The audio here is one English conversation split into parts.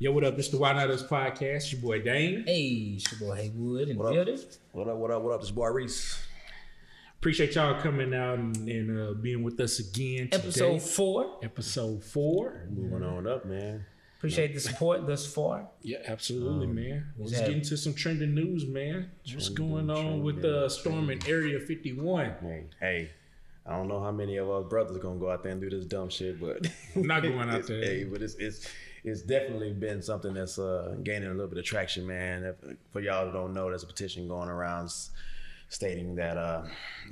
Yo, what up? It's the Why Not Us podcast. Your boy Dane. Hey, it's your boy Haywood in the What up? building. What up? What up? What up? This boy Reese. Appreciate y'all coming out and, and uh, being with us again. Today. Episode four. Episode four. Moving on up, man. Appreciate the support thus far. Yeah, absolutely, man. Let's that- get into some trending news, man. What's going on with the uh, storm in Area 51? Hey, hey, I don't know how many of our brothers gonna go out there and do this dumb shit, but I'm not going out there. Hey, but it's it's it's definitely been something that's uh, gaining a little bit of traction, man. If- For y'all who don't know, there's a petition going around stating that uh,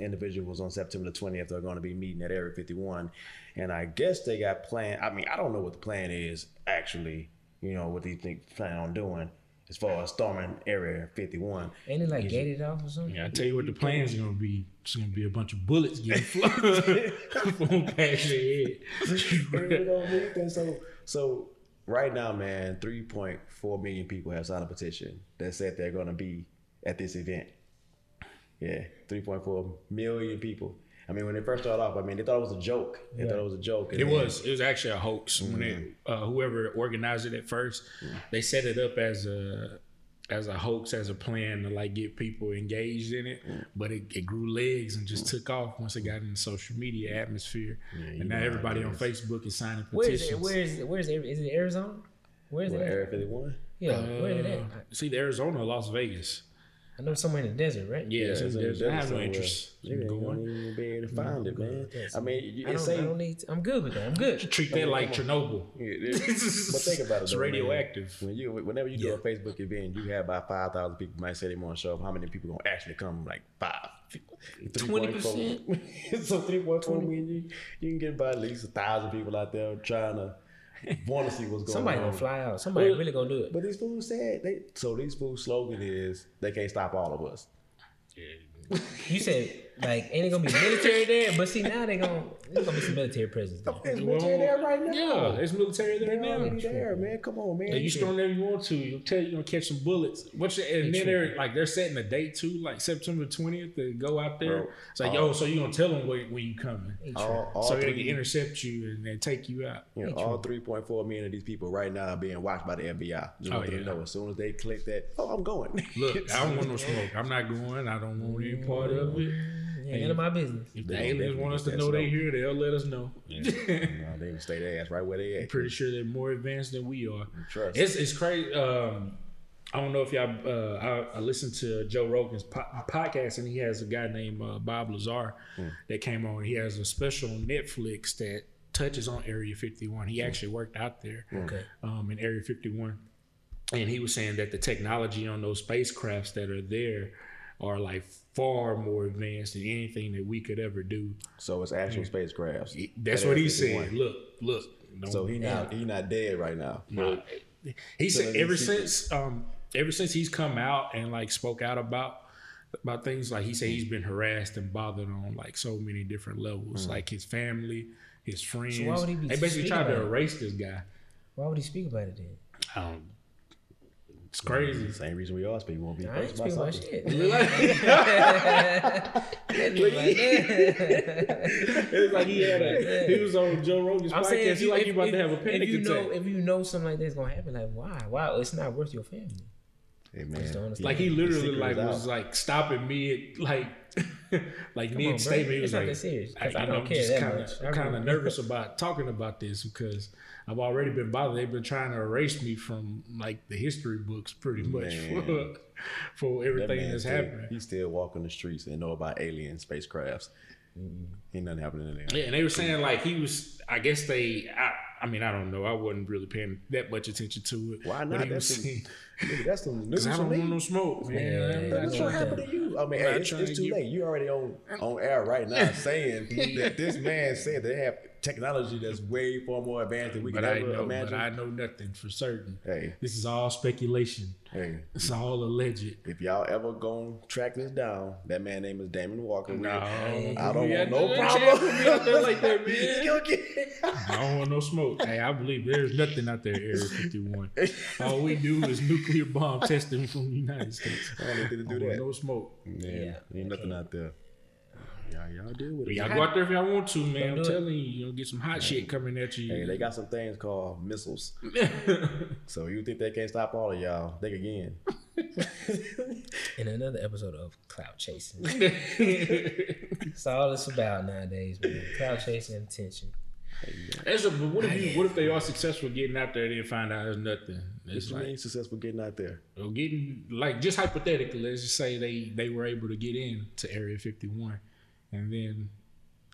individuals on September the 20th are going to be meeting at Area 51, and I guess they got plan. I mean, I don't know what the plan is actually. You know what they think plan on doing as far as storming Area 51. Ain't it like gated off or something? Yeah, I tell you what the plan's gonna be. It's gonna be a bunch of bullets getting flown past your head. so, so right now, man, 3.4 million people have signed a petition that said they're going to be at this event. Yeah, 3.4 million people. I mean, when they first started off, I mean, they thought it was a joke. They thought it was a joke. and It then- was. It was actually a hoax. When it, uh, whoever organized it at first, they set it up as a as a hoax, as a plan to like get people engaged in it. But it, it grew legs and just took off once it got in the social media atmosphere. you and now everybody on. Facebook is signing Where is petitions. it? Where is it? Where is it? Is it Arizona? Where is What, it? Area 51? Yeah, where is it at? Uh, see, the Arizona, Las Vegas. I know somewhere in the desert, right? Yeah, it's so in the there's, I have no interest You in ain't going. gonna even be able to mm-hmm. find it, man. I mean, you- I don't, I saying don't need. To, I'm good with that. I'm good. Treat that like Chernobyl. Yeah, but think about it. It's though, man. radioactive. When you, whenever you do a Facebook event, you have about five thousand people. Might say they want to show up. How many people gonna actually come? Like five. 20%. so three point four million. You, you can get about at least a thousand people out there trying to want to see what's going Somebody on. gonna fly out. Somebody Well- really gonna do it. But these fools said they. So these fools' slogan is they can't stop all of us. You said like ain't it gonna be military there? But see now they gonna there's gonna be some military presence there. It's Well, military there right now. Yeah, it's military there They're now. already there, man. Come on, man. And you storm there you want to. You'll tell you you're gonna catch some bullets. What's your, and then they're like they're setting a date too, like September twentieth to go out there. Bro, it's like yo, so you gonna tell them when, when you coming, all, all so they can intercept you and then take you out. You know, all 3.4 million of these people right now are being watched by the FBI. Just Oh, want you to yeah. know, as soon as they click that, oh, I'm going. Look, I don't want no smoke. I'm not going. I don't want any part of it. Yeah, none of my business. If the They aliens want us to know that they here, they'll let us know. no, they can stay their ass right where they at. Pretty sure they're more advanced than we are. Trust. It's it's crazy. Um, I don't know if y'all. Uh, I, I listened to Joe Rogan's po- podcast, and he has a guy named uh, Bob Lazar that came on. He has a special on Netflix that touches on Area 51. He actually worked out there Okay. um, in Area 51, and he was saying that the technology on those spacecrafts that are there are like far more advanced than anything that we could ever do. So it's actual spacecrafts. That's At what Area he said. 51. Look, look. don't- So he not he not dead right now. Nah. He So said ever see. since um ever since he's come out and like spoke out about about things like he said he's been harassed and bothered on like so many different levels, like his family, his friends. why would he be they basically tried to erase this guy. Why would he speak about it then? Um, it's crazy. Same reason we all speak. We won't be I ain't first about speaking something. shit. it's like he had a he was on Joe Rogan's I'm podcast. saying he you, like if, you about if, to have a panic if panic you attack. know if you know something like that's gonna happen, like why? Why oh, it's not worth your family? Hey man, don't like he literally secret like is was out. like stopping me at like like Come mid on, bro. statement. He was It's not like, that serious, 'cause I, I you don't know, care just that kinda, much. I I'm kind of nervous about talking about this because I've already been bothered. They've been trying to erase me from like the history books pretty much for, for That everything man that's still, happening. He still walking the streets and know about alien spacecrafts. Mm-hmm. Ain't nothing happening in there. Yeah, and they were saying like he was. I guess they. I, I mean, I don't know. I wasn't really paying that much attention to it. Why not? That's saying, nigga, that's some news I don't want no smoke, man. Yeah, I'm yeah, not What's yeah. gonna you? I mean, hey, it's, it's too late. You already on on air right now saying that this man said they have technology that's way far more advanced than we But can I ever know, imagine. but I know nothing for certain. Hey, This is all speculation. hey, It's all alleged. if y'all ever gonna track this down, that man name is Damon Walker. We- No, I don't Yeah, want no don't problem. put me out there like that, He's man. gonna I don't want no smoke. Hey, I believe there's nothing out there, Area 51. All we do is nuclear bomb testing from the United States. I don't need to do want that. no smoke. Yeah, ain't nothing out there. Y'all, y'all deal with But it. y'all go out there if y'all want to, man. I'm do it. telling you, you know, get some hot shit coming at you. Hey, they got some things called missiles. So you think they can't stop all of y'all? Think again. In another episode of Cloud Chasing. That's all it's about nowadays, man. Cloud chasing and attention. That's a, but what if you, what if they are successful getting out there and then find out there's nothing? It's It's like like successful getting out there. or getting like just hypothetically, let's just say they they were able to get in to Area 51, and then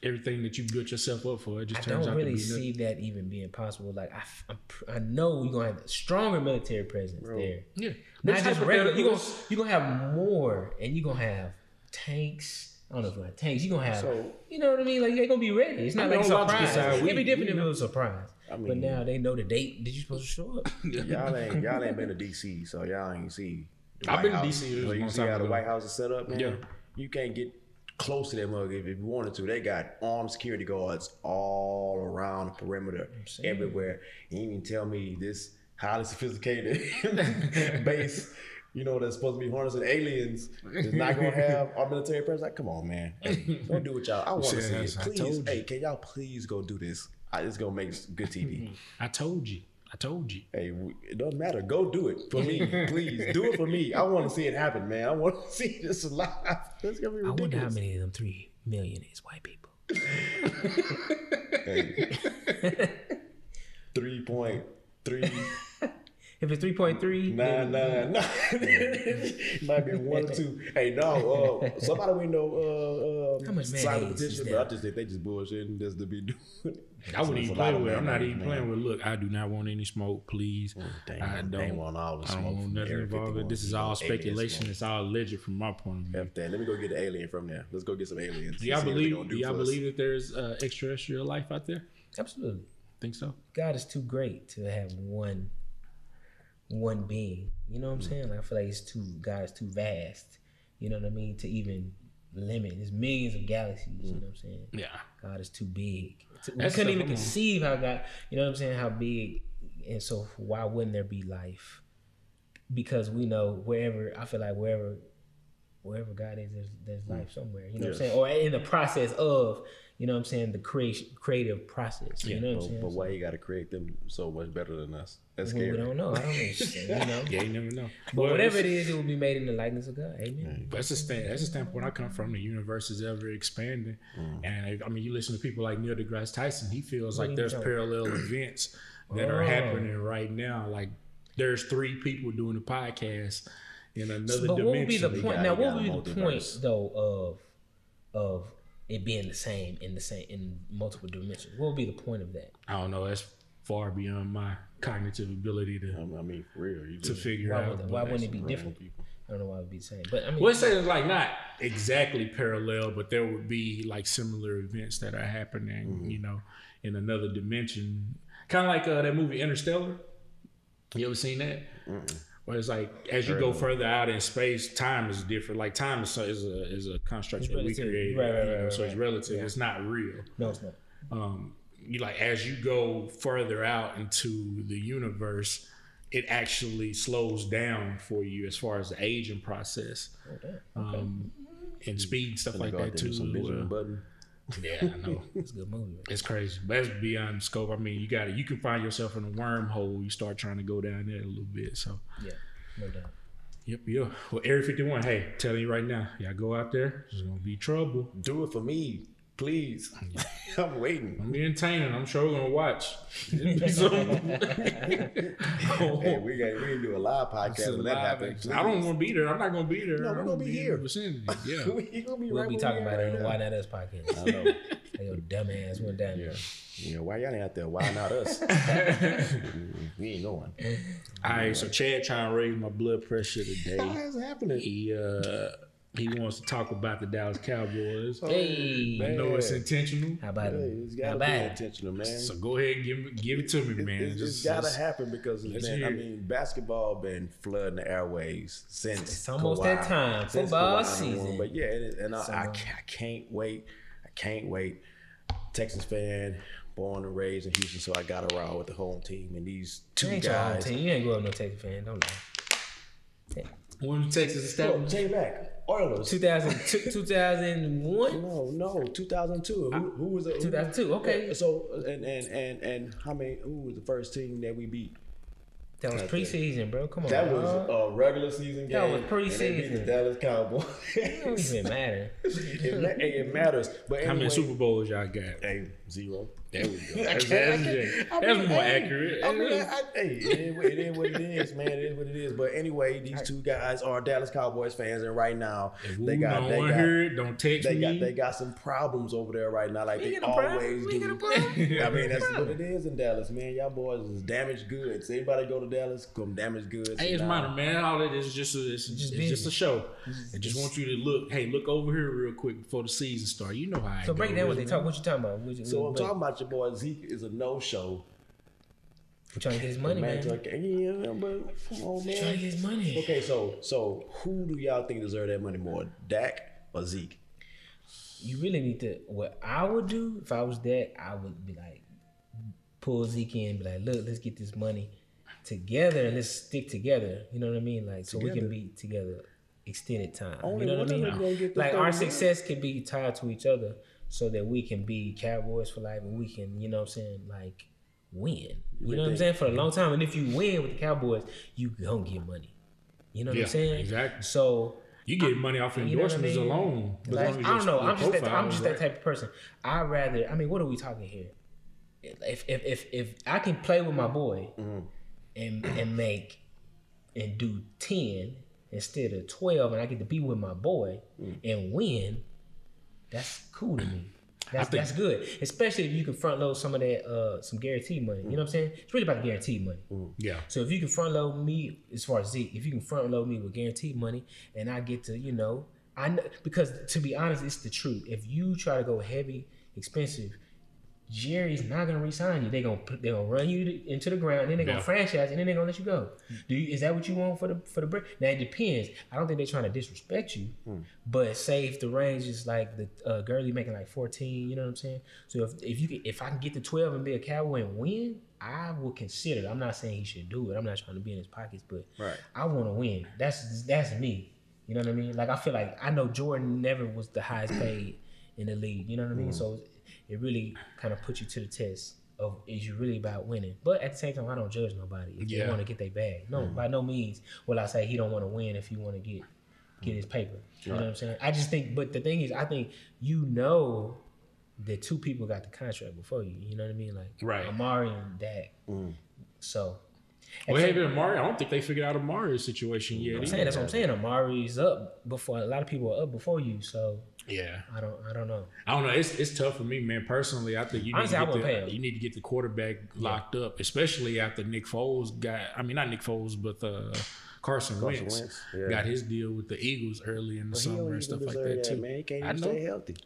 everything that you built yourself up for it just I turns don't out really to be nothing. I don't really see that even being possible. Like I, f- I'm pr- I know you're gonna have a stronger military presence there. Yeah, Not just regular. You're gonna hypotheticals- you gonna have more, and you're gonna have tanks. I don't know if you have tanks. You're gonna have, So- you know what I mean? Like they're gonna be ready. It's not I mean, like a on logical surprise. side, we- It'd be different if know- it was a surprise. I but now they know the date that you're supposed to show up. Y'all ain't y'all ain't been to DC, so y'all ain't see. I've White been to DC, So you long see time how the. White House is set up, man. Yeah. You can't get close to that mug if, if you wanted to. They got armed security guards all around the perimeter, everywhere. And you even tell me this highly sophisticated base. You know that's supposed to be harnessing aliens is not gonna have our military presence. Like, come on, man, hey, don't do what y'all. I want to Yeah, see that's- it. I Please, told hey, can y'all please go do this? I, it's gonna make good TV. I told you, I told you. Hey, it doesn't matter. Go do it for me, please. Do it for me. I want to see it happen, man. I want to see this live. It's gonna be I wonder how many of them three million is white people. Hey. Three point three If it's three point three, nine nine nine. Might be one or two. Hey, no. Uh, somebody we know. Uh, uh, How much signed a mayonnaise is petition, but I just think they just bullshitting just to be doing. It. I wouldn't It's even a play with. I'm not even man. playing with. Look, I do not want any smoke, please. They I don't. they want all the I don't smoke want nothing involved. 51. This is all speculation. It's all alleged from my point of view. F that. Let me go get the alien from there. Let's go get some aliens. Do y'all See what they believe? Do do y'all believe that there's uh, extraterrestrial life out there? absolutely. Think so? God is too great to have one one being. You know what I'm mm. saying? Like, I feel like it's too God is too vast. You know what I mean? To even limit. There's millions of galaxies. You mm. know what I'm saying? Yeah. God is too big. We That's couldn't even conceive how God. You know what I'm saying? How big. And so why wouldn't there be life? Because we know wherever I feel like wherever wherever God is, there's there's mm. life somewhere. You know what I'm saying? Or in the process of, you know what I'm saying, the creation creative process. You know what I'm saying? but why you got to create them so much better than us? That's Well, we don't know. I don't understand. You know. Yeah, you never know. But Well, whatever it's- it will be made in the likeness of God. Amen. That's the stand. That's the standpoint I come from. The universe is ever expanding, and I mean, you listen to people like Neil deGrasse Tyson. He feels What like there's know? parallel events that are Oh. happening right now. Like there's three people doing a podcast in another But what would be the dimension. point? got- Now, what would be a the point though of of it being the same in the same in multiple dimensions? What would be the point of that? I don't know. That's far beyond my cognitive ability to I mean, for real. You to figure Why, out. would, why wouldn't it be different? people. I don't know why it would be the same. But I mean, Well, let's say it's like not exactly parallel, but there would be like similar events that are happening, Mm-hmm. you know, in another dimension. Kind of like uh, that movie Interstellar. You ever seen that? Where it's like as you go further out in space, time is different. Like time is so- is a is a construct It's that we relative. created, Right, right, you know, right, so it's right. relative. It's not real. no, it's not. Um, you like as you go further out into the universe, it actually slows down for you as far as the aging process Okay. um, and speed and stuff like that there and do too. Yeah, I know. It's a good movie. It's crazy, but that's beyond scope. I mean, you got to You can find yourself in a wormhole. You start trying to go down there a little bit. So, Yeah, no doubt. yep, yep. Well, Area 51. Hey, telling you right now, y'all go out there. There's gonna be trouble. Do it for me, please. I'm waiting. I'm entertaining. I'm sure we're gonna watch. It'll be some- Hey, we got we can do a live podcast when that happens. I don't want to be there. I'm not gonna be there. No, we're gonna be here. vicinity. Yeah. we gonna be We'll right be talking about it on the Why. Not Us podcast. I know. Hey, yo, dumbass went down Yeah. there. Yeah, why y'all ain't out there? Why not us? we ain't going. All right. So Chad trying to raise my blood pressure today. What is happening? He uh he wants to talk about the Dallas Cowboys. Oh, hey, I know it's intentional. how about Hey, it? it's How gotta be about it? intentional, man. So go ahead and give it- give it to me, man. It's, it's Just- gotta just- happen because man, I mean, basketball been flooding the airways since It's almost Kawhi- that time. since Football Kawhi won. season. But yeah, and, and I, I, I can't wait. I can't wait. Texas fan, born and raised in Houston, so I got to ride with the home team. And these two You ain't your home guys. team. You ain't grow up no Texas fan. Don't lie. When Texas Oh, established, J Mac. Oilers. 2000, 2001? No, no, 2002. Who, who was the, 2002, okay. Yeah, So and and and and how many? Who was the first team that we beat? That was preseason, bro. Come on. That was dog. a regular season game. That was and they beat preseason. The Dallas Cowboys. It don't even matter. it, it matters. But How many Super Bowls y'all got? Hey, zero. There we go. I That's, can't- that's, I that's mean, more hey, accurate. I mean, I, I, hey, it is, what- it is what it is, man. It is what it is. But anyway, these two guys are Dallas Cowboys fans, and right now If they got they got to hear it, don't text they me. got they got some problems over there right now, like We they ain't got no problem. always do. got no problem. I mean, that's what it is in Dallas, man. Y'all boys is damaged goods. Anybody go to Dallas, come damaged goods. Hey, it's minor, man. All it is is just a, it's, Just it's just a show. I just want you to look. Hey, look over here real quick before the season start. You know how. So it break down what they talk. What you talking about? What you, So I'm talking about your boy Zeke is a no show. trying to get his money, man. yeah, but come on, Trying to get his money. Okay, so so who do y'all think deserve that money more, Dak or Zeke? You really need to. What I would do if I was that, I would be like, pull Zeke in, be like, look, let's get this money together and let's stick together. You know what I mean? Like, so we can be together extended time. Only you know what I mean? of them gonna get the Like our success can be tied to each other, so that we can be Cowboys for life, and we can, you know, what I'm saying, like, win. You know what I'm saying? For a long time, and if you win with the Cowboys, you gonna get money. You know what Yeah, I'm saying? exactly. So You get money off you know I endorsements mean? alone. Like, I don't know. I'm just that. I'm just right. that type of person. I rather. I mean, what are we talking here? If if if if I can play with my boy Mm-hmm. and and make and do ten instead of twelve, and I get to be with my boy Mm. and win, that's cool to me. That's think- that's good, especially if you can front load some of that uh some guaranteed money. You know what I'm saying? It's really about the guaranteed money. Yeah. So if you can front load me as far as Zeke, if you can front load me with guaranteed money, and I get to, you know, I know because to be honest, it's the truth. If you try to go heavy, expensive, Jerry's not gonna resign you. They gonna put, they gonna run you into the ground, then they gonna franchise, and then they gonna let you go. Do you, is that what you want for the for the break? Now it depends. I don't think they're trying to disrespect you, but say if the range is like the uh, Gurley making like fourteen, you know what I'm saying? So if if you can, if I can get to twelve and be a Cowboy and win, I will consider. it. I'm not saying he should do it. I'm not trying to be in his pockets, but Right. I want to win. That's that's me. You know what I mean? Like I feel like I know Jordan never was the highest paid in the league. You know what I mean? Mm. So it really kind of puts you to the test of is you really about winning. But at the same time, I don't judge nobody if they want to get their bag. No, Mm. by no means will I say he don't want to win if you want to get get his paper. You know what I'm saying? I just think. But the thing is, I think you know that two people got the contract before you. You know what I mean? Like Right. Amari and Dak. So. Well, hey, but Amari, I don't think they figured out Amari's situation yet. I'm saying that's what I'm saying. Amari's up before a lot of people are up before you, so Yeah. I don't I don't know. I don't know. It's it's tough for me, man. Personally, I think you need Honestly, to get the, you need to get the quarterback locked up, especially after Nick Foles got. I mean, not Nick Foles, but uh, Carson, Carson Wentz, Wentz, yeah. got his deal with the Eagles early in the He don't summer and stuff like deserve that too. man. He can't I even know. stay healthy.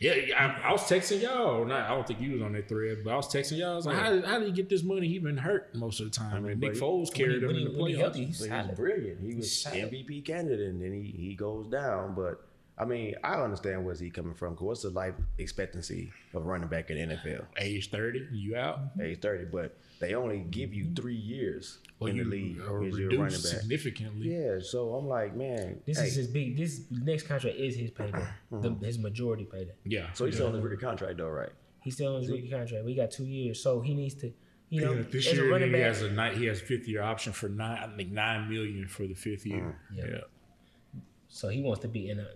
Yeah, yeah, I, I was texting y'all. Not, I don't think you was on that thread, but I was texting y'all. I was like, how, how did he get this money? He been hurt most of the time. mean, and Nick Foles carried him when he, in the when he playoffs. healthy, he's he's brilliant. He was solid. MVP candidate, and then he, he goes down. But I mean, I understand where's he coming from. Cause what's the life expectancy of running back in the NFL? Age thirty, you out? Age thirty, but they only give you three years Or in you the league or as your running back. significantly. Yeah, so I'm like, man, This hey, is his big. This next contract is his payday, mm-hmm. the, his majority payday. Yeah. so he's yeah. on his rookie contract though, right? He's still on his rookie contract. We got two years, so he needs to, you know, Yeah, this as a year running he back. has a ni- he has a fifth year option for nine I think nine million for the fifth year. Mm. Yeah. Yeah. so he wants to be in a.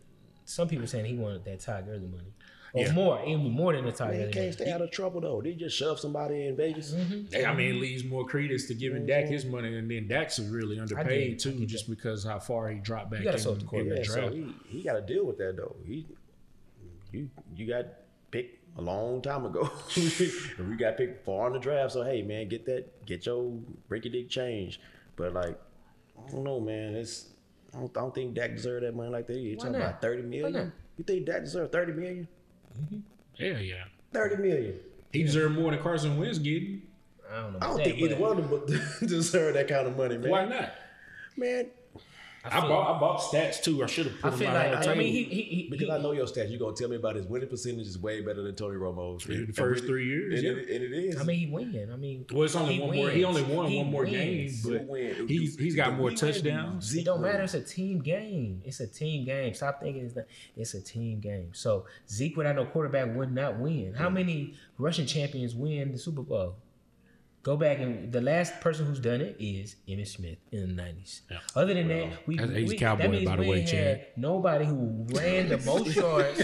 Some people saying he wanted that Todd Gurley money, or Yeah. more, even more than the Todd Man, he Gurley can't money. stay out of trouble though. They just shove somebody in Vegas. Mm-hmm. Hey, I mean, it leaves more credence to giving Dak mm-hmm. his money, and then Dak's really underpaid too, get just because how far he dropped back in, the in the Yeah, draft. so he, he got to deal with that though. He, you you got picked a long time ago. we got picked far in the draft. So hey, man, get that, get your rinky dick change. But like, I don't know, man. It's I don't, I don't think Dak deserve that money like that. You Why talking not? about thirty million? You think Dak deserve thirty million? Mm-hmm. yeah, yeah. Thirty million. He deserved more than Carson Wentz getting. I don't know. I don't that, think either one of them deserve that kind of money, man. Why not? Man, I, feel- bought I bought stats too. I should have I put feel them like on the I mean he he, he, Because he I know your stats. You're gonna tell me about his winning percentage is way better than Tony Romo's. In the first three years, and, yeah. it, and it is. I mean, he win. I mean, well, it's only he one more. He only won He one more wins. game, but win. he's he's got more touchdowns. Zeke It don't matter. It's a team game. It's a team game. Stop thinking it's not. It's a team game. So Zeke without no quarterback would not win. How many Russian champions win the Super Bowl? Go back and the last person who's done it is Emmitt Smith in the nineties. Yeah. Other than that, we, he's we cowboy, that means by the we way, had nobody who ran the most yards.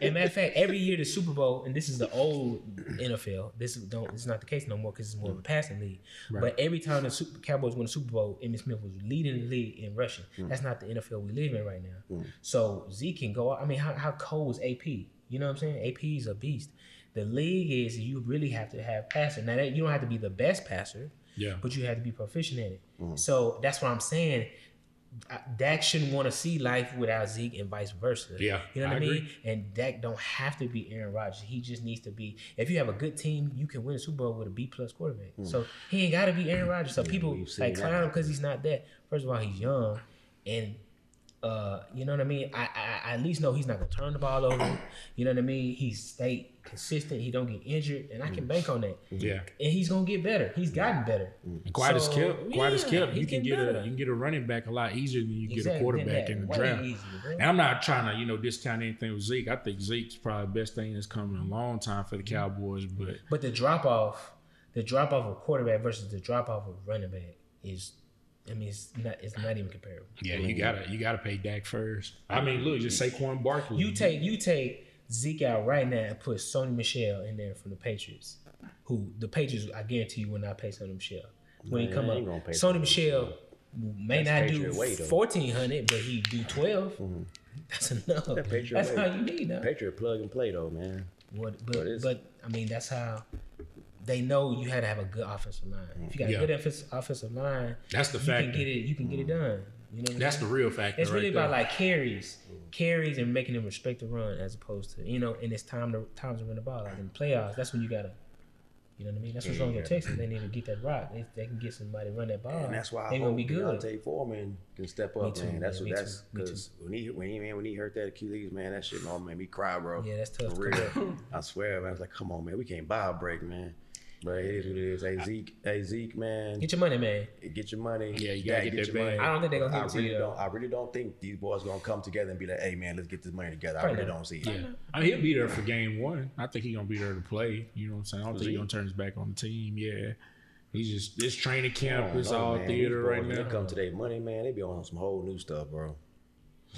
and matter of fact, every year the Super Bowl, and this is the old NFL. This is don't. It's not the case no more because it's more of a passing league. But every time the Super, Cowboys win the Super Bowl, Emmitt Smith was leading the league in rushing. Mm. That's not the NFL we live in right now. Mm. So Zeke can go. I mean, how how cold is AP? You know what I'm saying? AP is a beast. The league is you really have to have passer. Now that you don't have to be the best passer, Yeah. but you have to be proficient in it. So that's what I'm saying. Uh, Dak shouldn't want to see life without Zeke and vice versa. Yeah, you know what I, I mean. agree. And Dak don't have to be Aaron Rodgers. He just needs to be. If you have a good team, you can win a Super Bowl with a B plus quarterback. So he ain't got to be Aaron Rodgers. So people we've like clown him because he's not that. First of all, he's young, and uh, you know what I mean. I, I I at least know he's not gonna turn the ball over. You know what I mean. He's stay consistent. He don't get injured, and I can bank on that. Yeah. And he's gonna get better. He's gotten better. And Quiet as So, kept, quiet as yeah, kept. You can getting get a you can get a running back a lot easier than you get a quarterback in the way draft. easier, bro. And I'm not trying to you know discount anything with Zeke. I think Zeke's probably the best thing that's come in a long time for the Mm-hmm. Cowboys. But But the drop off, the drop off of quarterback versus the drop off of running back is, I mean, it's not it's not even comparable. yeah, you gotta you gotta pay Dak first. I mean, look, just Saquon Barkley. You take you take Zeke out right now and put Sony Michel in there from the Patriots, who the Patriots I guarantee you will not pay Sony Michel when he come up. pay Sony Sony Michel may That's not do Patriot way, fourteen hundred, but he do 12 mm-hmm. That's enough. That Patriot That's way. how you need now. Patriot plug and play though, man. What, But but but I mean that's how they know you had to have a good offensive line. If you got Yeah. a good offensive offensive line, That's the fact. you can get it. You can get it mm. done. You know, what I'm That's the real factor. It's right really there. about like carries, carries, and making them respect the run as opposed to you know. And it's time to times to run the ball. Like in the playoffs, that's when you gotta. You know what I mean? That's what's wrong with Texas. They need to get that rock. They, they can get somebody to run that ball. And that's why I they hope gonna be good. D'Onta Foreman can step up, too, man. That's yeah, what me that's because when he when he man when he hurt that Achilles, man, that shit all made me cry, bro. Yeah, that's tough. For real. I swear, man. I was like, come on, man, we can't buy a break, man. But it is what it is. Hey Zeke, hey Zeke, man, Get your money, man. get your money. Yeah, you gotta Dak, get your money. I don't think they're gonna I it to really you, don't. I really don't think these boys gonna come together and be like, "Hey, man, let's get this money together." I Probably really not. don't see it. Yeah. I mean, he'll be there for game one. I think he's gonna be there to play. You know what I'm saying? I don't think he's he? gonna turn his back on the team. Yeah. He's just this training camp oh, is know, all man. theater These right boys, when now. They come to their money, man. They be on some whole new stuff, bro.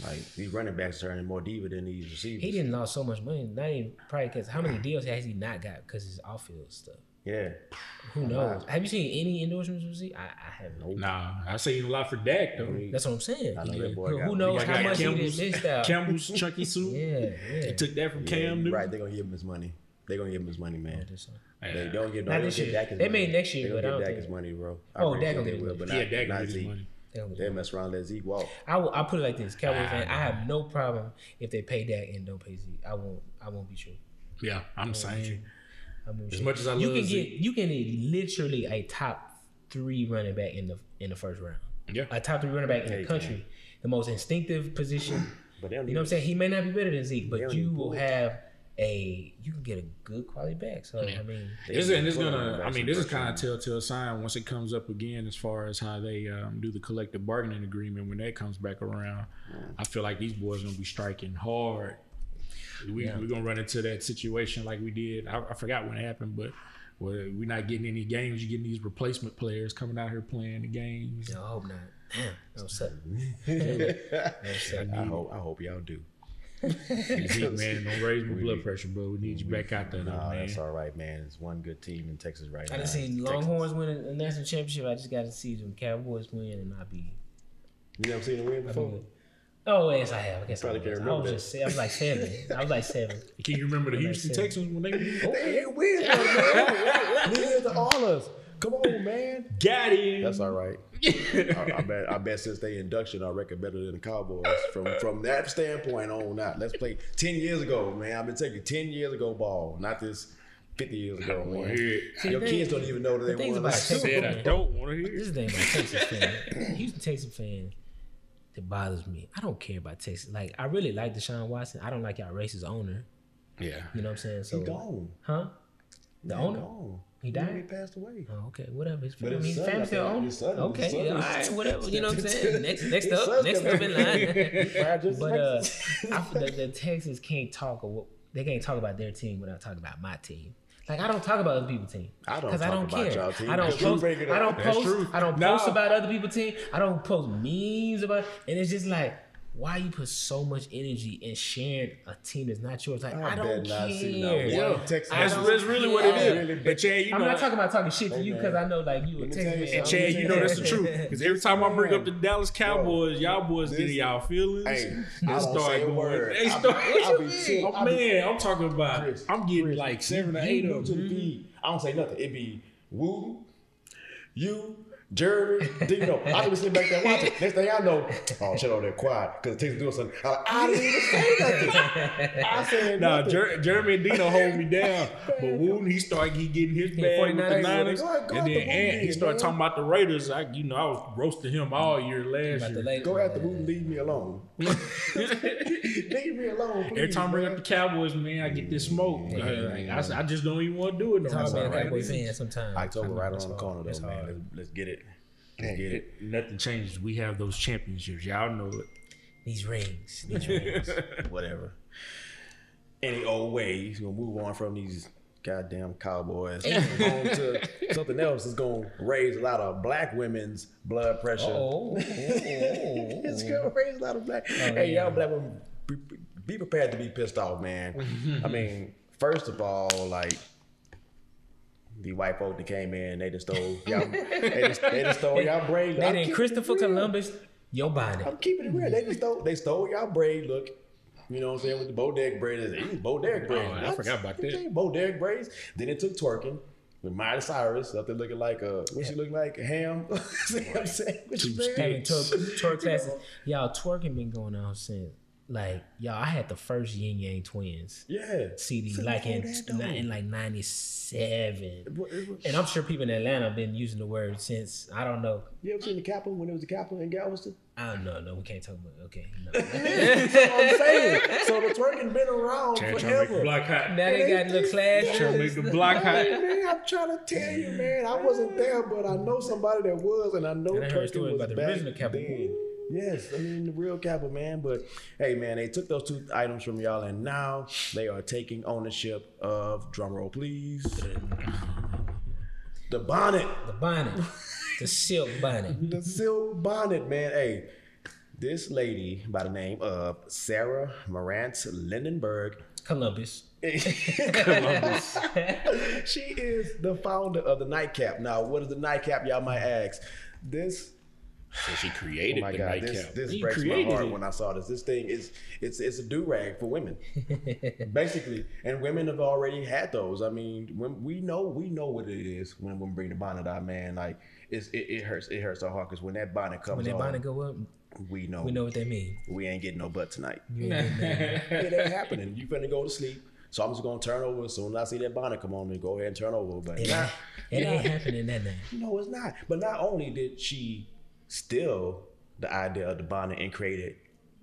Like these running backs are turning more diva than these receivers. He didn't lost so much money. Not even probably because how many deals has he not got because his off field stuff. Yeah. Who knows? Have you seen any endorsements from Z? I, I have no. Nah, I seen a lot for Dak though. That's what I'm saying. I know Yeah. that boy Who, knows how got much he done missed out? Campbell's chunky suit. Yeah, They yeah. took that from Yeah, Cam you Newton. right. They're gonna give him his money. They're gonna give him his money, oh, man. They don't get, Not don't this get. Dak his They money. may next year, They but I gonna don't get Dak think- his money, bro. I Oh, really Dak they will, but Yeah, not, Dak not get his Zeke. money. They mess around, and let Zeke walk. I will, I'll put it like this, Cowboys Ah, fan. I have no problem if they pay Dak and don't pay Zeke. I won't. I won't be sure. Yeah, I'm saying. I won't be As sure. much as I you love can get, Zeke. you can get literally a top three running back in the in the first round. Yeah. A top three running back in the you country, the most instinctive position. But You know what I'm saying? He may not be better than Zeke, but you will pull. have a you can get a good quality back. So Yeah. I mean, This is, and it's gonna. I mean, this is kind of telltale sign once it comes up again, as far as how they um, do the collective bargaining agreement when that comes back around. I feel like these boys gonna be striking hard. We Yeah. we're gonna run into that situation like we did. I, I forgot when it happened, but where we're not getting any games. You're getting these replacement players coming out here playing the games. I hope not. Damn, no sir. No sir. I hope I hope y'all do. Zeke, man, don't raise my blood pressure, bro. We need you back out there, though, Nah, man. that's all right, man. It's one good team in Texas right now. I now. done seen Longhorns win a national championship. I just got to see them Cowboys win and not be. You never seen them win before? Oh yes, I have. I guess Probably I, can't was. I remember was that. just. I was like seven. I was like seven. Can you remember the Houston seven. Texans when they They ain't win, man. Neither the Oilers. Come on, man. got him? That's all right. I, I bet. I bet since they induction, I record better than the Cowboys. From from that standpoint on out. Let's play ten years ago, man. I've been taking ten years ago ball, not this fifty years ago, man. hear it. Your the kids don't even know that the they thing's won. about the Super Texas- Said I don't want to hear This it. is the thing about Texas fan. Houston Texas fan. that bothers me. I don't care about Texas. Like I really like Deshaun Watson. I don't like y'all racist owner. Yeah. You know what I'm saying? So He gone. huh? The owner? Gone. He died. He passed away. Oh, okay, whatever. His But family, his his family I still think- own. Okay, his son yeah, all whatever. You know what I'm saying? Next, next His up, next up in line. Right, just But uh, I, the, the Texans can't talk. Or, they can't talk about their team without talking about my team. Like I don't talk about other people's team. I don't 'Cause I talk don't about care. y'all team I don't because post. I don't post. I don't No. post about other people's team. I don't post memes about. And it's just like. Why you put so much energy in sharing a team that's not yours? Like I, I don't bet not see no care. one Yeah. Texas- That's, that's really what it is. care. is. But Chad, you I'm know, not talking about talking shit to Hey, you because I know like you a Let me Texas tell you Chad, you know that's the truth. Because every time I bring up the Dallas Cowboys, y'all boys This- get in y'all feelings. Hey, They I don't start say a going- word. They I start. be- I be sick. Oh I be- man, I'm talking about. Chris, I'm getting Chris, like seven or you eight new of to them. the feed. I don't say nothing. It be Wooten, you, Jeremy, Dino. I be sitting back there watching. Next thing I know, oh shit over there quiet because the Texans doing something. I'm like, I didn't even say nothing. I said Nah, nothing. Jer- Jeremy and Dino hold me down, but Wooten he started he getting his bag with the 49ers, Niners, go ahead, go and after then Ant, he Wooten, started man. talking about the Raiders. I, you know, I was roasting him all year last year. Go after Wooten, leave me alone. leave me alone, please. Every time I bring up the Cowboys, man, I get this smoke. Uh, like, I, I just don't even want to do it no It's hard more. Right? Cowboy fan sometimes. October right it's on the corner though, man. Let's, let's get it. Let's get it. Nothing changes. We have those championships. Y'all know it. These rings, these rings. Whatever. Any old way, he's gonna move on from these goddamn cowboys on to something else that's gonna raise a lot of black women's blood pressure. oh, it's gonna raise a lot of black. Oh, hey, y'all black women, be, be prepared to be pissed off, man. I mean, first of all, like the white folk that came in, they just stole y'all. they, just, they just stole y'all braid. They didn't Christopher. Columbus, your body. I'm keeping it real. They just stole. They stole y'all braid look. You know what I'm saying? With the Bo Derek braids. These Bo Derek braids. Oh, I forgot about that. Bo Derek braids. Then it took twerking with Miley Cyrus up there looking like a what she look like? a Ham. See what I'm saying? What you saying? Having twerk, twerk classes. Y'all twerking been going on since like y'all. I had the first Yin Yang Twins Yeah. CD So like in, before that, though. in like '97. It wa- it was- And I'm sure people in Atlanta have been using the word since I don't know. You ever seen the Capitol when it was the Capitol in Galveston? I don't know. No, we can't talk about. It. Okay, no. That's what I'm saying. So the twerking been around Trying to make the forever. block hot. now they got little class. Trying to make the block hot. Hey, man, I'm trying to tell you, man. I wasn't there, but I know somebody that was, and I know And I heard twerking stories was about the back original Capitol. then. Yes, I mean the real Capitol, man. But hey, man, they took those two items from y'all, and now they are taking ownership of drumroll, please. The bonnet, The bonnet, the silk bonnet. the silk bonnet, man. Hey, this lady by the name of Sarah Marantz Lindenberg Columbus. Columbus. she is the founder of the nightcap. Now, what is the nightcap? Y'all might ask. This, So she oh created my the god, this nightcap. this He breaks my heart it. when I saw this. This thing is it's it's a do rag for women, basically, and women have already had those. I mean, when we know we know what it is when women bring the bonnet out, man. Like it's, it, it hurts it hurts our heart because when that bonnet comes When that on, bonnet go up, we know we know what that mean. we ain't getting no butt tonight. You ain't getting that. it ain't happening. You finna go to sleep. So I'm just gonna turn over as soon as I see that bonnet come on and go ahead and turn over. But It, nah, ain't, it nah. ain't happening that night. No, it's not. But not only did she steal the idea of the bonnet and created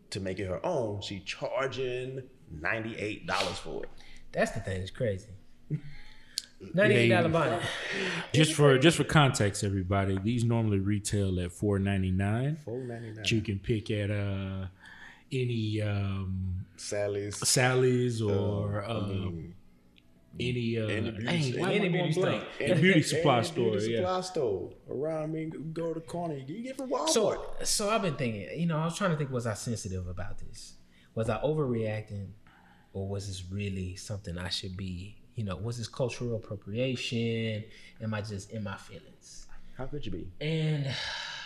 to make it her own, she charging ninety eight dollars for it. That's the thing. It's crazy. Ninety-eight dollar bonnet. Just for just for context, everybody, these normally retail at four ninety nine. Four ninety nine. You can pick at uh, any um, Sally's. Sally's or I uh, mean, any uh, any beauty dang, store. why Any beauty store. Any beauty supply store, beauty yeah. supply store around me. Go to the corner. You get from Walmart. So, so I've been thinking. You know, I was trying to think. Was I sensitive about this? Was I overreacting, or was this really something I should be? You know, was this cultural appropriation? Am I just in my feelings? How could you be? And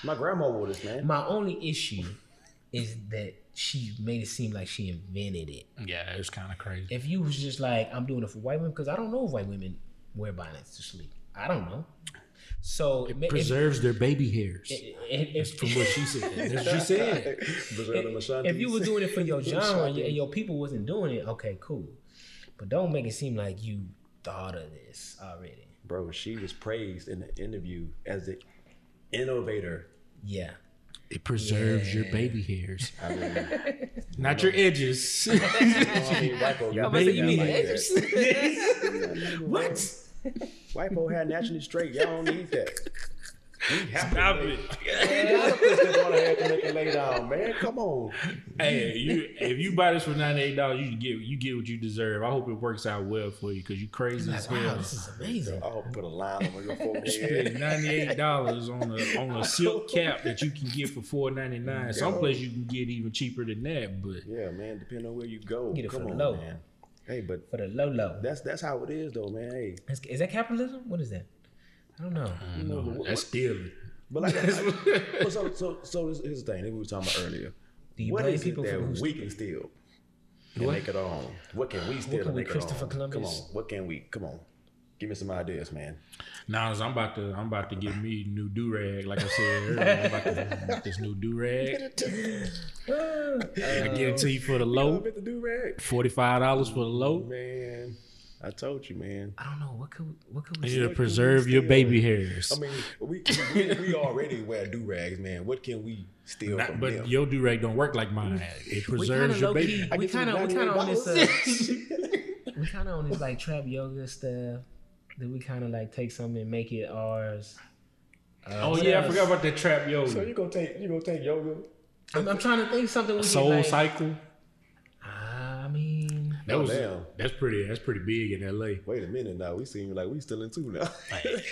My grandma wore this, man. my only issue is that she made it seem like she invented it. Yeah, it was kind of crazy. If you was just like, I'm doing it for white women, because I don't know if white women wear bonnets to sleep. I don't know. So it, ma- if, Preserves their baby hairs. if, if, From what she said. That's what she said. if you were doing it for your genre and your, and your people wasn't doing it, okay, cool. But don't make it seem like you thought of this already. Bro, she was praised in the interview as the innovator Yeah. It preserves your baby hairs, I mean, not your edges. I mean, white folk got I'm about to say, you baby mean like edges? that. what? White folk hair naturally straight. Y'all don't need that. We have Stop to it. Man, y'all put this on the hair to make it lay down, man. Come on. Hey, you if you buy this for ninety eight dollars, you get you get what you deserve. I hope it works out well for you because you crazy as Wow, hell. this is amazing. I'll put a line over your forehead. Spend ninety eight dollars on a on a silk cap that you can get for four ninety nine. Some place you can get even cheaper than that, but Yeah, man. Depending on where you go. Get it Come for the on, low. man. Hey, but For the low low. that's that's how it is, though, man. Hey, Is, is that capitalism? What is that? I don't know. you know, but what- that's stealing. But like, like well, so so so this, here's the thing that we were talking about earlier. Do you What blame is people it for that who's we can steal and What? make it our own? What can we steal can we Christopher our own? Come on, what can we? Come on, give me some ideas, man. Now, I'm about to I'm about to get me new do rag. Like I said earlier, I'm about to get this new do rag. I get it to you for the low, the do rag, forty five dollars for the low. man. I told you, man. I don't know. What could what could we You say? to preserve your steal? baby hairs. I mean, we we, we already wear do rags, man. What can we steal Not- from but them? your do rag don't work like mine. It preserves your baby. key. We kind of we kind of on this. Uh, we kind of on this like trap yoga stuff. That we kind of like take something and make it ours. Uh, Oh what yeah, I forgot about the trap yoga. so you gonna take you gonna take yoga? I'm, I'm trying to think something. We Soul can, like, cycle. I That Oh, was damn. that's pretty that's pretty big in LA. Wait a minute now. We seem like we still in two now.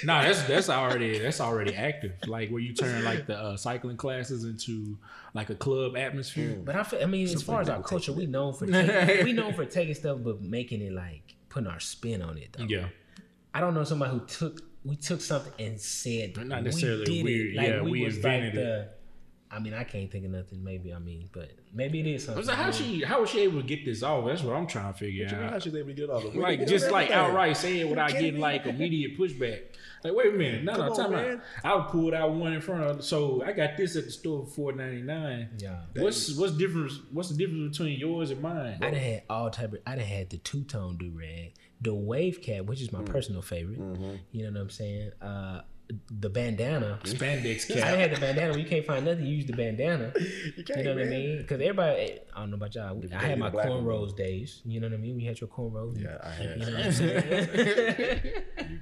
No, that's that's already that's already active. Like where you turn like the uh, cycling classes into like a club atmosphere. but I, feel, I mean, as far as our culture, we known for taking, we known for taking stuff, but making it like putting our spin on it. Though. Yeah, I don't know somebody who took we took something and said Not necessarily we did weird. It. Like Yeah, we, we was invented like it. the. I mean, I can't think of nothing. Maybe I mean, but maybe it is something. was like, how she how was she able to get this off? That's what I'm trying to figure out. How out. she's able to get it off? We Like just like everything. outright say it without getting me? like immediate pushback. Like wait a minute, no, Come no, on, time man. out. I pulled out one in front of. So I got this at the store for four ninety nine. Yeah. What's what's difference? What's the difference between yours and mine? I done had all type of. I done had the two tone do rag, the wave cap, which Mm. is my personal favorite. Mm-hmm. You know what I'm saying? Uh, the bandana. Spandex I cap. had the bandana. You can't find nothing, you use the bandana. You can't, You know what I mean? Because everybody, eh, I don't know about y'all. I had my cornrows days. You know what I mean? We had your cornrows. Yeah, I had. You know what I'm saying?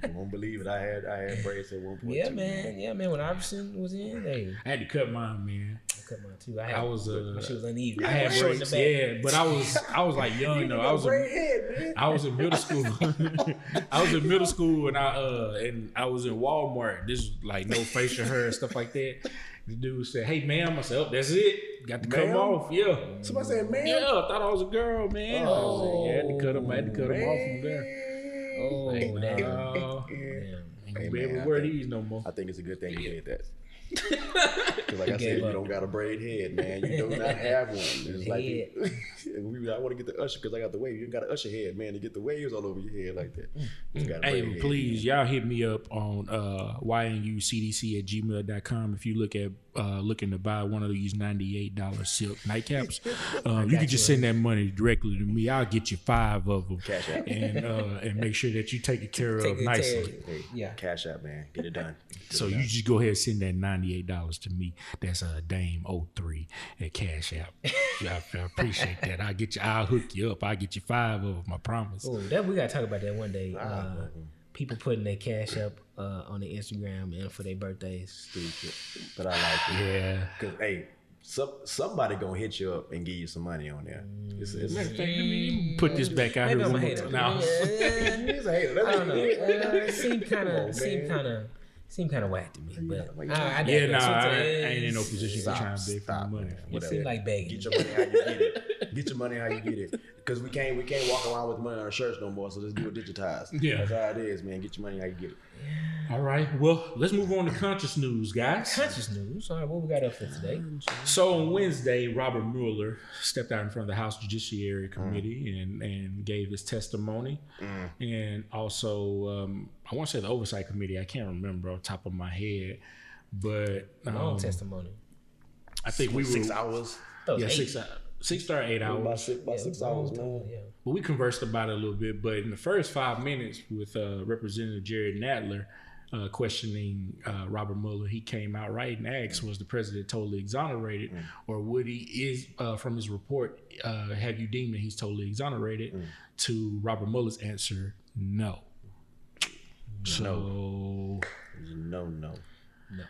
You won't believe it. I had I had braids at one point. yeah, man. Yeah, man. When Iverson was in, hey, I had to cut mine, man. I cut mine too. I, had, I was uh, when she was uneven. I had short the braids, yeah, but I was I was like young though. I was in, head, man. I was in middle school. I was in middle school and I uh and I was in Walmart. This is like no facial hair and stuff like that. The dude said, "Hey, ma'am," I said, "Oh, that's it. Got to cut 'em Ma'am? off." Yeah, Somebody said, man. yeah. I thought I was a girl, man. I, was like, yeah, I had to cut him. I had to cut him off from there. Oh, Like, damn. nah, damn. ain't Hey, gonna be man, able to wear these no more. I think it's a good thing you did that. Because like I Gave said, you don't got a braid head, man. You do not have one. It's like Head. we, I want to get the usher because I got the wave. You got an usher head, man, to get the waves all over your head like that. Got Hey, braid head. please, y'all hit me up on uh, ynucdc at gmail.com if you look at uh, looking to buy one of these $98 silk nightcaps. Um, you can just send that money directly to me. I'll get you five of them Cash App. and uh, and make sure that you take it care Take of it, nicely. take Hey, Yeah. Cash out, man. Get it done. Get So it you done. just go ahead and send that $98 to me. That's a Dame 03 at Cash App. I, I appreciate that. I'll get you, I'll hook you up. I'll get you five of them, I promise. Oh, that we gotta talk about that one day. Ah, Uh, people putting their cash up uh, on the Instagram and for their birthdays. stupid, but I like it. Yeah. Cause hey, some somebody gonna hit you up and give you some money on there. It's, it's, Matter of fact, let me put this back out Maybe here I'm one a more hater. time. Now, He's a hater. I don't know. Uh, it seemed kind Come on, of seemed kind of seemed kind of whack to me, but Why you- I, I Yeah, digress. nah, I, I ain't in no position to Stop, try and beg for stop, money. man. It Whatever. seemed like begging. Get your money how you get it. Get your money how you get it. Because we can't we can't walk around with money on our shirts no more. So let's do it digitized. Yeah. that's how it is, man. Get your money how you get it. All right, well, let's move on to conscious news, guys. Conscious news. All right, what we got up for today? So on Wednesday, Robert Mueller stepped out in front of the House Judiciary Committee and, and gave his testimony, and also um, I want to say the Oversight Committee. I can't remember off the top of my head, but Long um, testimony. I think we were six hours. That yeah eight. six hou- six or eight About hours. six, about Yeah, six hours, time, man. Yeah. But we conversed about it a little bit. But in the first five minutes with uh, Representative Jared Nadler, uh, questioning uh, Robert Mueller, he came out right and asked, "Was the president totally exonerated, mm. or would he is uh, from his report uh, have you deemed that he's totally exonerated?" Mm. To Robert Mueller's answer, no. So no, no, no.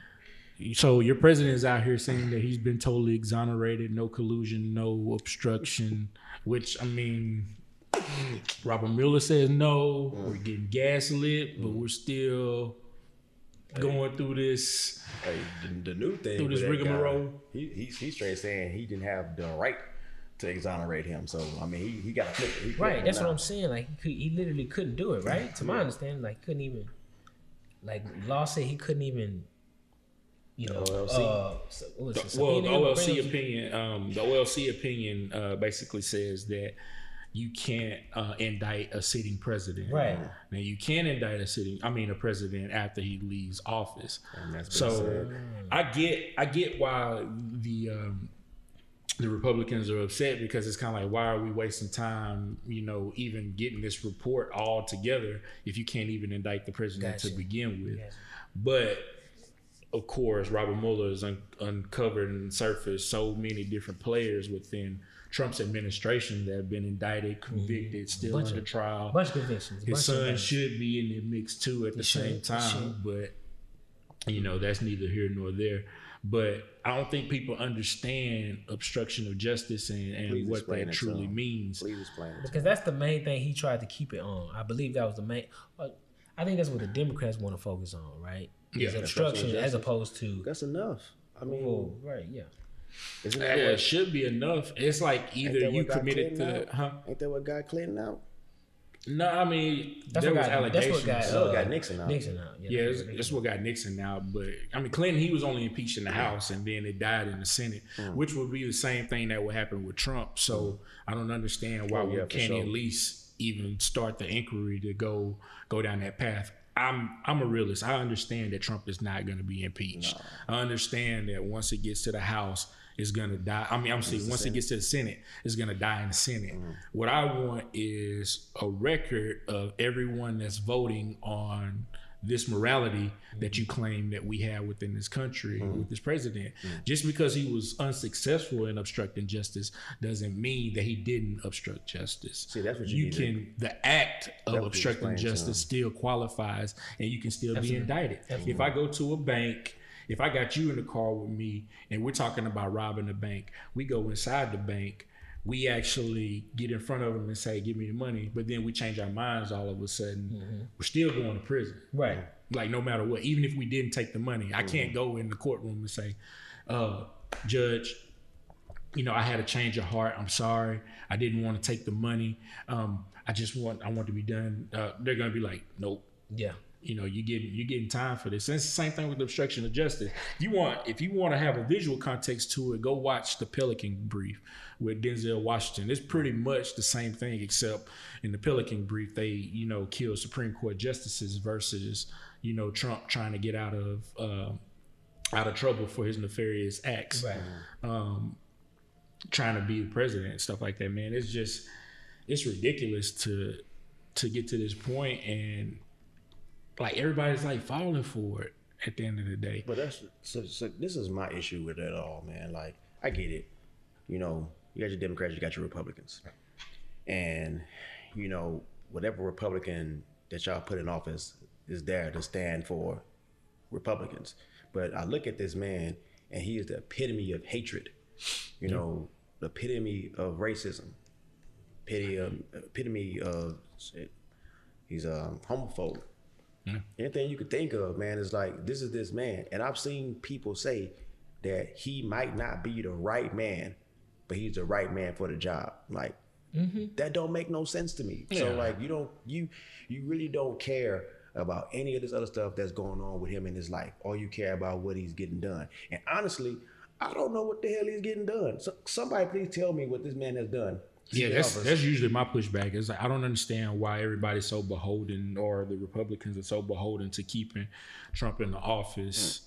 So your president is out here saying that he's been totally exonerated, no collusion, no obstruction. Which I mean, Robert Mueller says no. We're mm. getting gaslit, but we're still going through this. Hey, the, the, new thing through this rigmarole. he, he's he's straight saying he didn't have the right to exonerate him. So I mean, he, he got a flip. He right, that's what I'm saying. Like he, could, he literally couldn't do it. Right, to my yeah. understanding, like couldn't even. Like law said, he couldn't even. You know, OLC. Uh, well, the OLC opinion. Um, the OLC opinion uh, basically says that you can't uh, indict a sitting president. Right. Now you can indict a sitting, I mean, a president after he leaves office. so I get, I get why the um, the Republicans are upset because it's kind of like, why are we wasting time, you know, even getting this report all together if you can't even indict the president gotcha. to begin with? Gotcha. But of course, Robert Mueller has un- uncovered and surfaced so many different players within Trump's administration that have been indicted, mm-hmm. convicted, still bunch under of, trial. Bunch of convictions. His son should be in the mix too at the same time, but you know that's neither here nor there. But I don't think people understand obstruction of justice and, and what that truly means. Please explain it. Because that's the main thing he tried to keep it on. I believe that was the main. Uh, I think that's what the Democrats want to focus on, right? Yeah, Is obstruction as opposed to. That's enough. I mean, well, right? Yeah. Isn't that yeah, what, it should be enough. It's like either you committed to, out? huh? Ain't that what got Clinton out? No, I mean that's there what was got, allegations. That's what got, uh, got Nixon out. Nixon out. Yeah, yeah that's, what got Nixon out. But I mean, Clinton he was only impeached in the House, and then it died in the Senate, mm. which would be the same thing that would happen with Trump. So mm. I don't understand why oh, yeah, we can't sure. at least even start the inquiry to go go down that path. I'm I'm a realist. I understand that Trump is not going to be impeached. No. I understand that once it gets to the House, it's gonna die. I mean, I'm saying once it gets to the Senate, it's gonna die in the Senate. Mm-hmm. What I want is a record of everyone that's voting on this morality mm-hmm. that you claim that we have within this country mm-hmm. with this president. Mm-hmm. Just because he was unsuccessful in obstructing justice doesn't mean that he didn't obstruct justice. See, that's what you, you can. The act of obstructing justice still qualifies, and you can still Absolutely. be indicted. Absolutely. If I go to a bank if I got you in the car with me and we're talking about robbing the bank, we go inside the bank. We actually get in front of them and say, "Give me the money," but then we change our minds all of a sudden. Mm-hmm. We're still going to prison, right? Like no matter what, even if we didn't take the money, I mm-hmm. can't go in the courtroom and say, uh, "Judge, you know, I had a change of heart. I'm sorry. I didn't want to take the money. Um, I just want I want to be done." Uh, they're gonna be like, "Nope." Yeah you know you get you're getting time for this. And it's the same thing with obstruction of justice. You want if you want to have a visual context to it, go watch the Pelican Brief with Denzel Washington. It's pretty much the same thing, except in the Pelican Brief they you know kill Supreme Court justices versus you know Trump trying to get out of uh, out of trouble for his nefarious acts, right. um, trying to be the president and stuff like that. Man, it's just it's ridiculous to to get to this point and like everybody's like falling for it at the end of the day. But that's so, so this is my issue with it all, man. Like I get it. You know, you got your Democrats, you got your Republicans. And, you know, whatever Republican that y'all put in office is there to stand for Republicans. But I look at this man and he is the epitome of hatred. You yeah. know, the epitome of racism. Epitome of, epitome of he's a um, homophobe. Yeah. Anything you could think of, man, is like this is this man, and I've seen people say that he might not be the right man, but he's the right man for the job. Like mm-hmm. that don't make no sense to me. Yeah. So like you don't you you really don't care about any of this other stuff that's going on with him in his life. All you care about what he's getting done. And honestly, I don't know what the hell he's getting done. So somebody please tell me what this man has done yeah, that's that's usually my pushback. Is like I don't understand why everybody's so beholden, or the Republicans are so beholden to keeping Trump in the office. Mm.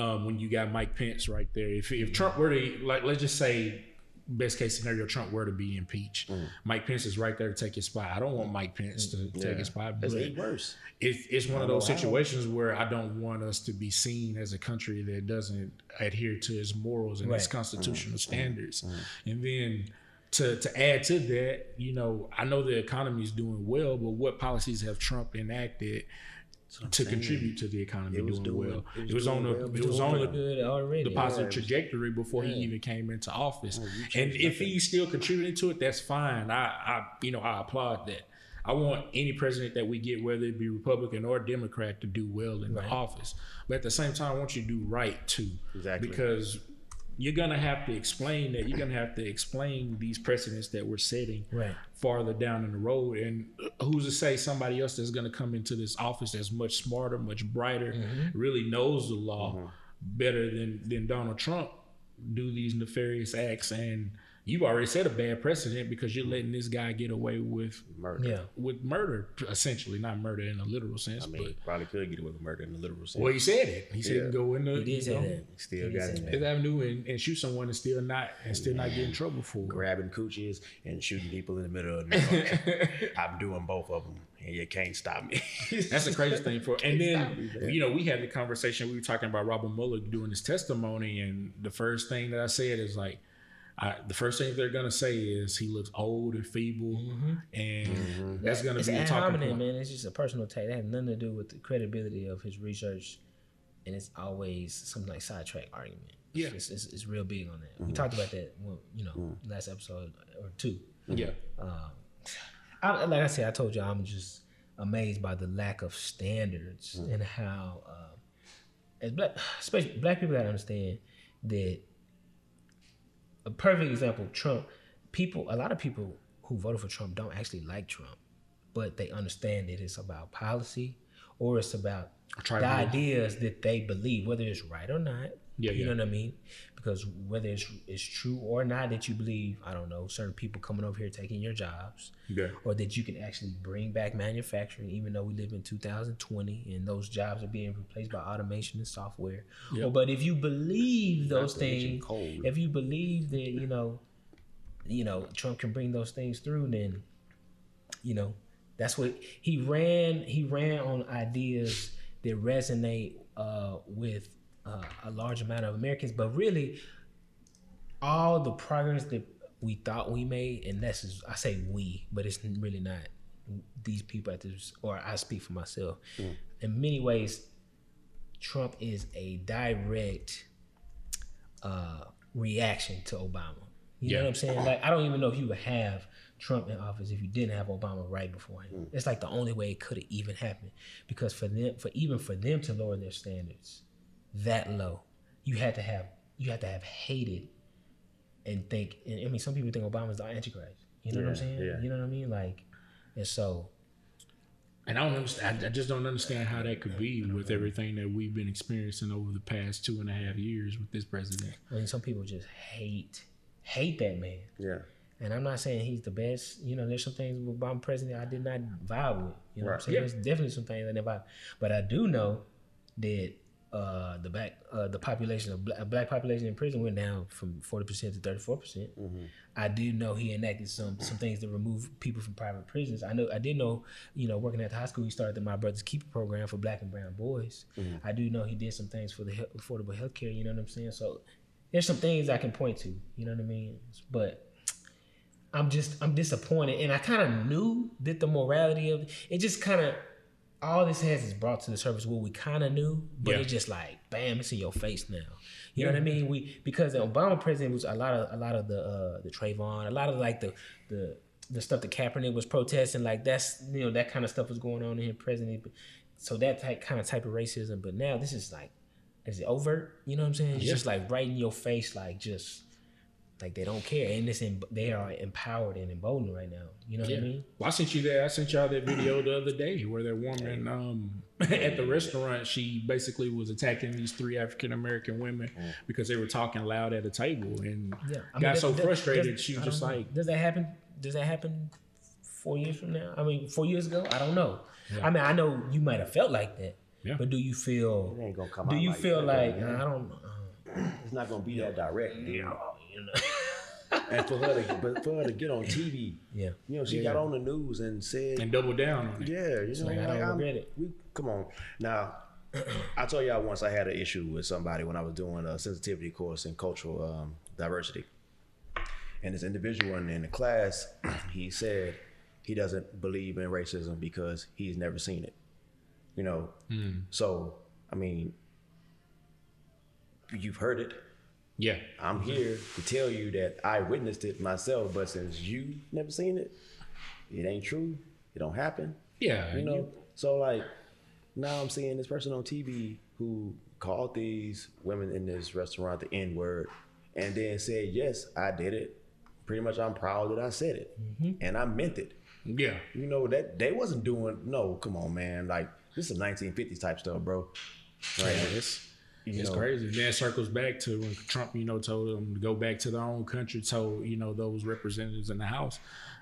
Um, when you got Mike Pence right there, if if Trump were to like, let's just say best case scenario, Trump were to be impeached. Mike Pence is right there to take his spot. I don't want Mike Pence to take his spot, but It's worse. it's, it's one of those how. situations where I don't want us to be seen as a country that doesn't adhere to its morals and its constitutional Mm-hmm. standards. And then to to add to that, you know, I know the economy is doing well, but what policies have Trump enacted to contribute to the economy doing, doing- well? it was It was on the well it was on the the positive Yeah. trajectory before he even came into office. you and if he's still contributing to it, that's fine. I, I, you know, I applaud that. I want any president that we get, whether it be Republican or Democrat, to do well in Right. the office. But at the same time, I want you to do right too. Exactly. Because you're gonna have to explain that. You're gonna have to explain these precedents that we're setting Right. farther down in the road. And who's to say somebody else that's going to come into this office that's much smarter, much brighter, mm-hmm. really knows the law mm-hmm. better than than Donald Trump do these nefarious acts? And you've already set a bad precedent because you're letting this guy get away with Murder. Yeah. with murder, essentially, not murder in a literal sense, I mean, but. probably could get away with murder in a literal sense. Well, he said it. He said Yeah. he can go in the He did you say know, that. Still He got say. Fifth Avenue and, and shoot someone and still not and still not get in trouble for it. grabbing coochies and shooting people in the middle of the night. I'm doing both of them, and you can't stop me. That's the crazy thing for. And then you know we had the conversation. We were talking about Robert Mueller doing his testimony, and the first thing that I said is like, I, the first thing they're gonna say is he looks old and feeble, mm-hmm. and mm-hmm. that's gonna It's be a ad talking hominem, point. man. It's just a personal take. That has nothing to do with the credibility of his research, and it's always something like sidetrack argument. Yeah. it's, it's, it's real big on that. We mm-hmm. talked about that, well, you know, last episode or two. Yeah, um, I, like I said, I told you I'm just amazed by the lack of standards and how, uh, as black, especially black people, gotta understand that a perfect example, Trump. People, a lot of people who voted for Trump don't actually like Trump, but they understand that it's about policy or it's about the ideas that they believe, whether it's right or not. Yeah, you yeah. know what I mean? Because whether it's it's true or not that you believe, I don't know, certain people coming over here taking your jobs, yeah, or that you can actually bring back manufacturing, even though we live in 2020 and those jobs are being replaced by automation and software. Yep. Or, but if you believe those things, if you believe that you know, you know Trump can bring those things through, then you know that's what he ran. He ran on ideas that resonate uh, with uh, a large amount of Americans, but really all the progress that we thought we made, and that's is, I say we, but it's really not these people at this, or I speak for myself. In many ways, Trump is a direct uh, reaction to Obama. You Yeah. know what I'm saying? Like I don't even know if you would have Trump in office if you didn't have Obama right before him. It's like the only way it could have even happened. Because for them, for even for them to lower their standards that low, you had to have you had to have hated and think. And I mean, some people think Obama's the Antichrist. You know what I'm saying? yeah. You know what I mean? Like, and so and I don't understand. I, I just don't understand how that could be with everything that we've been experiencing over the past two and a half years with this president. I mean, some people just hate hate that man. yeah. And I'm not saying he's the best. You know, there's some things with Obama president I did not vibe with. You know what I'm saying? Yeah. There's definitely some things I didn't vibe. But I do know that uh, the black uh, the population of black, black population in prison went down from 40 percent to 34 percent. I do know he enacted some some things to remove people from private prisons. I know I did know, you know, working at the high school, he started the My Brother's Keeper program for black and brown boys. I do know he did some things for the he- affordable health care. You know what I'm saying? So there's some things I can point to. You know what I mean? But I'm just I'm disappointed, and I kind of knew that the morality of it just kind of all this has is brought to the surface what we kind of knew, but Yeah. it's just like bam, it's in your face now. You know what I mean? We because the Obama president was a lot of a lot of the uh the Trayvon, a lot of like the the the stuff that Kaepernick was protesting, like that's you know that kind of stuff was going on in his president. So that type kind of type of racism, but now this is like is it overt? You know what I'm saying? It's Yeah. just like right in your face, like just like they don't care, and it's em- they are empowered and emboldened right now. You know what I mean? Well, I sent you that. I sent y'all that video the other day where that woman um, at the restaurant, she basically was attacking these three African American women because they were talking loud at a table and Yeah, I mean, got so does- frustrated. does- she was just know. like, does that happen? Does that happen four years from now? I mean, four years ago? I don't know. I mean, I know you might have felt like that, Yeah. but do you feel? It ain't gonna come Do out you like feel that, like. I don't? Uh, It's not gonna be that direct, dude. you know. and for her to but for her to get on TV, Yeah. you know, she Yeah. got on the news and said, and double down on it. yeah, you know, like, I don't I'm- regret it. We come on now. I told y'all once I had an issue with somebody when I was doing a sensitivity course in cultural um, diversity, and this individual in, in the class, he said he doesn't believe in racism because he's never seen it. You know, so I mean, you've heard it. Yeah, I'm mm-hmm. here to tell you that I witnessed it myself, but since you never seen it, it ain't true. It don't happen. yeah. You know, so like now I'm seeing this person on TV who called these women in this restaurant the N word, and then said, "Yes, I did it. Pretty much, I'm proud that I said it, mm-hmm. and I meant it." yeah. You know that they wasn't doing. No, come on, man. Like this is 1950s type stuff, bro. Right? It's, You it's know, crazy. Then it circles back to when Trump, you know, told them to go back to their own country, told, you know, those representatives in the House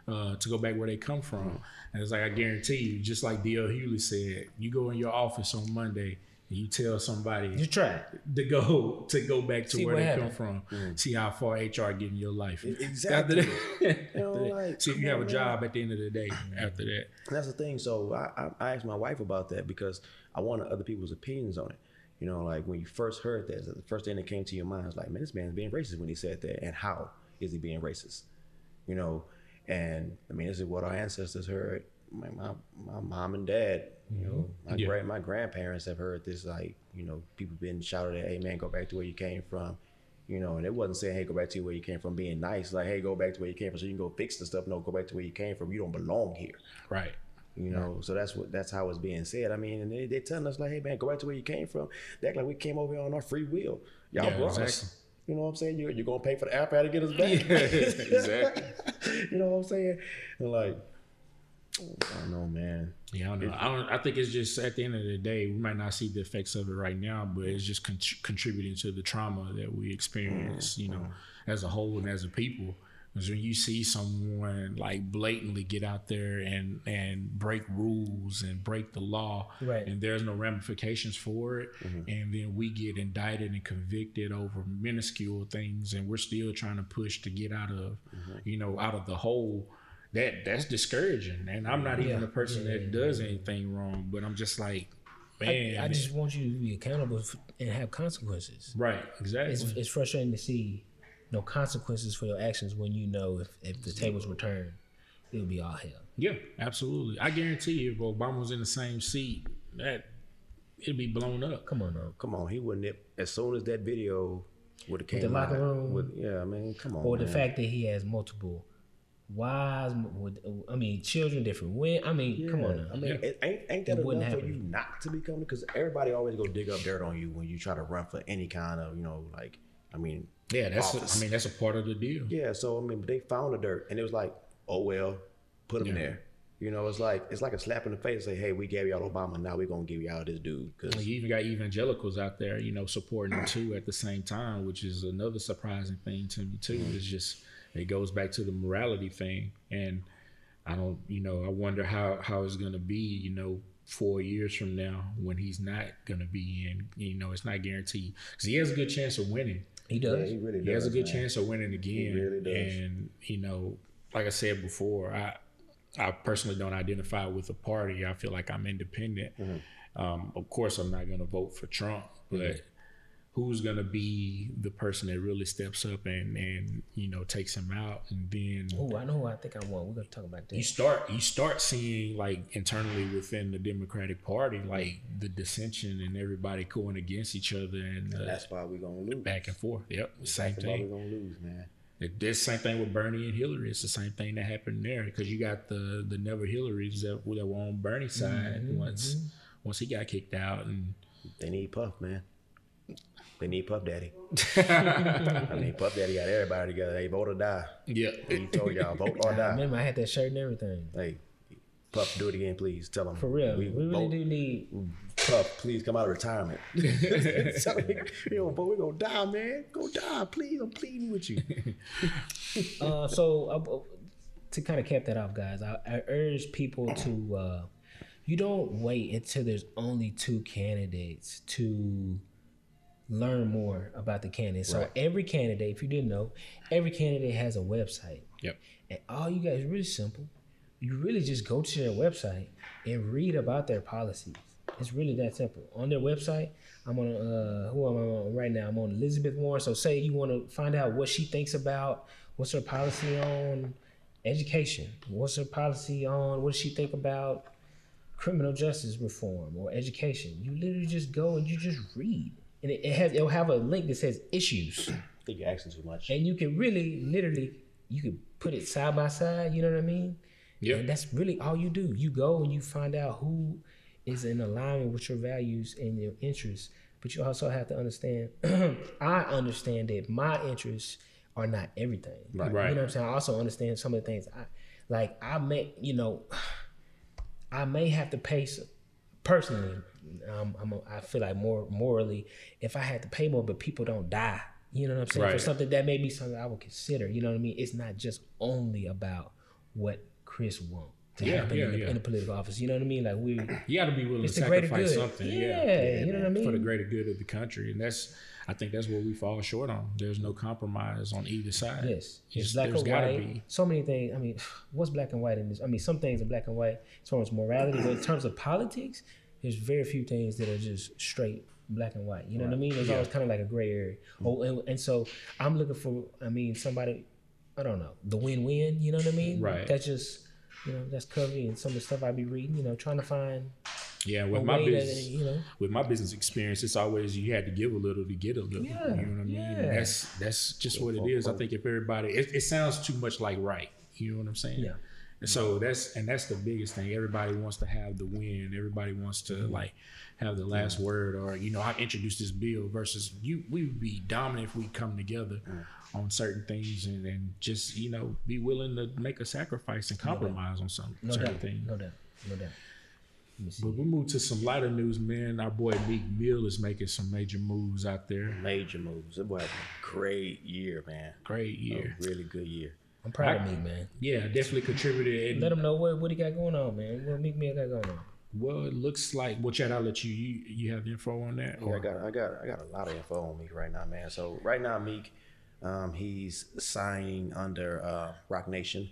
uh, to go back where they come from. And it's like, I guarantee you, just like D.L. Hughley said, you go in your office on Monday and you tell somebody You try. to go to go back to See where they happened. come from, see how far HR get in your life. Exactly. After that, You know, like, see if you come have a on, job at the end of the day after that. That's the thing. So I, I, I asked my wife about that because I wanted other people's opinions on it. You know, like when you first heard that, the first thing that came to your mind was like, man, this man's being racist when he said that. And how is he being racist? You know, and I mean, this is what our ancestors heard. My, my, my mom and dad, you know, mm-hmm. my, Yeah. grand, my grandparents have heard this, like, you know, people been shouted at, hey, man, go back to where you came from. You know, and it wasn't saying, hey, go back to where you came from being nice. Like, hey, go back to where you came from so you can go fix the stuff. No, go back to where you came from. You don't belong here. Right. You know, so that's what that's how it's being said. I mean, and they they telling us like, hey man, go back to where you came from. They act like we came over here on our free will. Y'all Yeah, brought us. You know what I'm saying? You're, you're gonna pay for the airfare to get us back. Yeah, exactly. you know what I'm saying? And like, I don't know, man. Yeah, I don't know. I don't. I think it's just at the end of the day, we might not see the effects of it right now, but it's just con- contributing to the trauma that we experience, mm-hmm. you know, as a whole and as a people. Because when you see someone like blatantly get out there and and break rules and break the law, Right. and there's no ramifications for it, mm-hmm. and then we get indicted and convicted over minuscule things, and we're still trying to push to get out of, mm-hmm. you know, out of the hole that that's discouraging. And I'm not even a person that does anything wrong, but I'm just like, man, I, I just want you to be accountable and have consequences. right, exactly. It's, it's frustrating to see no consequences for your actions when you know if, if the tables were turned, it would be all hell. yeah, absolutely. I guarantee you, if Obama was in the same seat, that it'd be blown up. Come on now. Come on, he wouldn't. Have, as soon as that video would have came the locker out, room. with, yeah, I mean, come on. Or the fact that he has multiple wives, with, I mean, children, different when. I mean, come on now. I mean, Yeah. it, ain't ain't that It wouldn't enough for happen. you not to become? Because everybody always go dig up dirt on you when you try to run for any kind of, you know, like, I mean, Yeah, that's. A, Office. I mean, that's a part of the deal. yeah. So I mean, they found the dirt, and it was like, oh well, put him Yeah. there. You know, it's like it's like a slap in the face. Say, hey, we gave y'all Obama, now we're gonna give y'all this dude. Because You even got evangelicals out there, you know, supporting him too at the same time, which is another surprising thing to me too. Mm-hmm. It's just it goes back to the morality thing, and I don't, you know, I wonder how how it's gonna be, you know, four years from now when he's not gonna be in. You know, it's not guaranteed because he has a good chance of winning. He yeah, does. he really does. He has a good man. chance of winning again. He really does. And you know, like I said before, I I personally don't identify with a party. I feel like I'm independent. Mm-hmm. Um, of course, I'm not going to vote for Trump, but who's going to be the person that really steps up and and you know takes him out, and then Oh, I know who I think I want. We're gonna talk about you that. start you start seeing like internally within the Democratic Party like the dissension and everybody going against each other and uh, That's why we're gonna lose. back and forth. Yep, same That's why thing. we're gonna lose, man. It, this same thing with Bernie and Hillary. It's the same thing that happened there because you got the the never Hillarys that, that were on Bernie's side once once he got kicked out, and They need Puff, man. They need Puff Daddy. I mean, Puff Daddy got everybody together. They vote or die. yeah, He told y'all vote or I die. remember I had that shirt and everything. Hey, Puff, do it again, please. Tell them For real, we, really vote. do need. Puff, please come out of retirement. Tell him, Yo, but we're gonna die, man. Go die, please. I'm pleading with you. Uh, so uh, to kind of cap that off, guys, I, I urge people to. Uh, you don't wait until there's only two candidates to learn more about the candidate. So every candidate, if you didn't know, every candidate has a website. Yep. And all you guys really simple. You really just go to their website and read about their policies. It's really that simple. On their website, I'm on uh who am I on right now? I'm on Elizabeth Warren. So say you want to find out what she thinks about what's her policy on education, what's her policy on what does she think about criminal justice reform or education. You literally just go and you just read. And it, it has it'll have a link that says issues. I think you're asking too much. And you can really literally you can put it side by side, you know what I mean? Yeah. And that's really all you do. You go and you find out who is in alignment with your values and your interests. But you also have to understand, I understand that my interests are not everything. Right. Right. You know what I'm saying? I also understand some of the things. I like. I may, you know, I may have to pay personally. Um, I'm a, I feel like more morally, if I had to pay more, but people don't die. You know what I'm saying? For something that may be something I would consider. You know what I mean? It's not just only about what Chris wants to Yeah, happen yeah, in, the, yeah. in the political office. You know what I mean? Like we, You got to be willing to sacrifice something. Yeah, you know what I mean? For the greater good of the country, and that's I think that's what we fall short on. There's no compromise on either side. Yes, it's black there's or white. be. So many things. I mean, what's black and white in this? I mean, some things are black and white as far as morality, but in terms of politics, there's very few things that are just straight black and white. You know what I mean? There's always kind of like a gray area. Oh, and, and so I'm looking for. I mean, somebody. I don't know the win-win. You know what I mean? Right. That's just. You know, that's Covey and some of the stuff I'd be reading. You know, trying to find Yeah, with my business, that you know. with my business experience, it's always you had to give a little to get a little. Yeah, you know what I mean? yeah. And that's that's just what it is. I think if everybody, it, it sounds too much like right. You know what I'm saying? Yeah. And so that's and that's the biggest thing. Everybody wants to have the win. Everybody wants to Mm-hmm. like have the last word, or you know, I introduced this bill versus you. We would be dominant if we come together on certain things and, and just you know be willing to make a sacrifice and compromise on some No certain doubt. things. No doubt. No doubt. Let me see. But we move to some lighter news, man. Our boy Meek Mill is making some major moves out there. Major moves. It was a great year, man. Great year. A really good year. I'm proud of me, man. Yeah, definitely contributed. And, Let him know what, what he got going on, man. What Meek Mill got going on. well, it looks like. Well, Chad, I'll let you. You, you have info on that. Yeah, I got, I got, I got a lot of info on Meek right now, man. So right now, Meek, um, he's signing under uh, Roc Nation.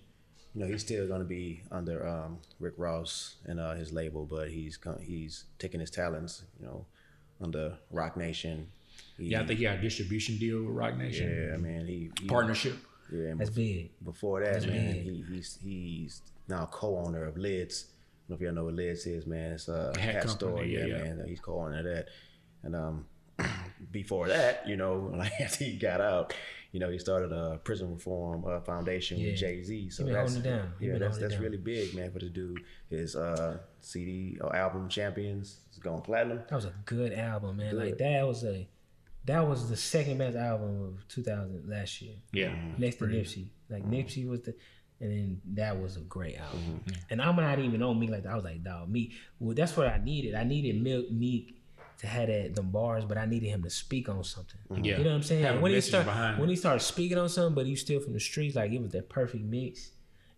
You know, he's still going to be under um, Rick Ross and uh, his label, but he's he's taking his talents, you know, under Roc Nation. He, yeah, I think he got a distribution deal with Roc Nation. yeah, man, he, he Partnership. Yeah, That's big. before that, man, big. he, he's he's now co-owner of Lids. I don't know if y'all know what Lids is, man. It's a hat hat, store. yeah, Yeah, man. He's co-owner of that. And um, before that, you know, like after he got out, you know, he started a prison reform uh, foundation Yeah. with Jay Z. So that's holding it down. He yeah, that's that's down. really big, man, for the dude. His uh, CD or album Champions is going platinum. That was a good album, man. Like that was a that was the second best album of 2000 last year, Yeah. Mm-hmm. next to Nipsey. Like mm-hmm. Nipsey was the, and then that was a great album. Mm-hmm. And I'm not even on Meek like that. I was like, dog, Meek. Well, that's what I needed. I needed Milk Meek to have that them bars, but I needed him to speak on something. Mm-hmm. Yeah. You know what I'm saying? Have a when he message start behind when he started speaking on something, but he was still from the streets, like it was that perfect mix.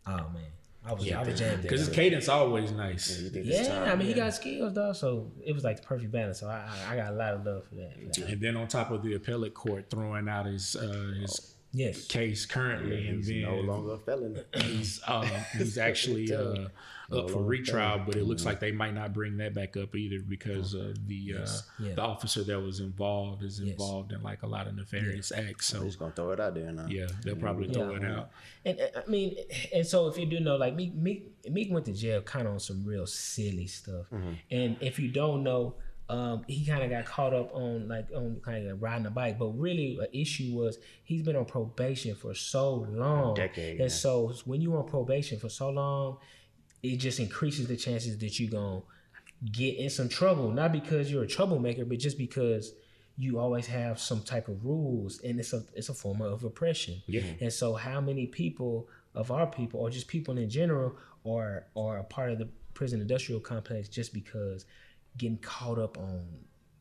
Oh man, I was I was jammed. Because his cadence always nice. You think it's Yeah, time? I mean he got skills though, so it was like the perfect balance. So I I, I got a lot of love for that. for that. And then on top of the appellate court throwing out his uh, his Yes, case currently, and He's then no longer a felon. he's um, he's actually uh, up for retrial, but it looks Mm-hmm. like they might not bring that back up either because uh, the uh, Yeah. the officer that was involved is involved in like a lot of nefarious acts. So He's gonna throw it out there now. yeah, they'll probably throw it out. and uh, I mean, and so if you do know, like Meek Meek, Meek went to jail kind of on some real silly stuff, and if you don't know. Um, he kind of got caught up on like on kind of riding a bike, but really an issue was he's been on probation for so long, Decade, and yeah. so when you're on probation for so long, it just increases the chances that you're gonna get in some trouble. Not because you're a troublemaker, but just because you always have some type of rules, and it's a it's a form of oppression. Yeah. And so, how many people of our people, or just people in general, are are a part of the prison industrial complex just because getting caught up on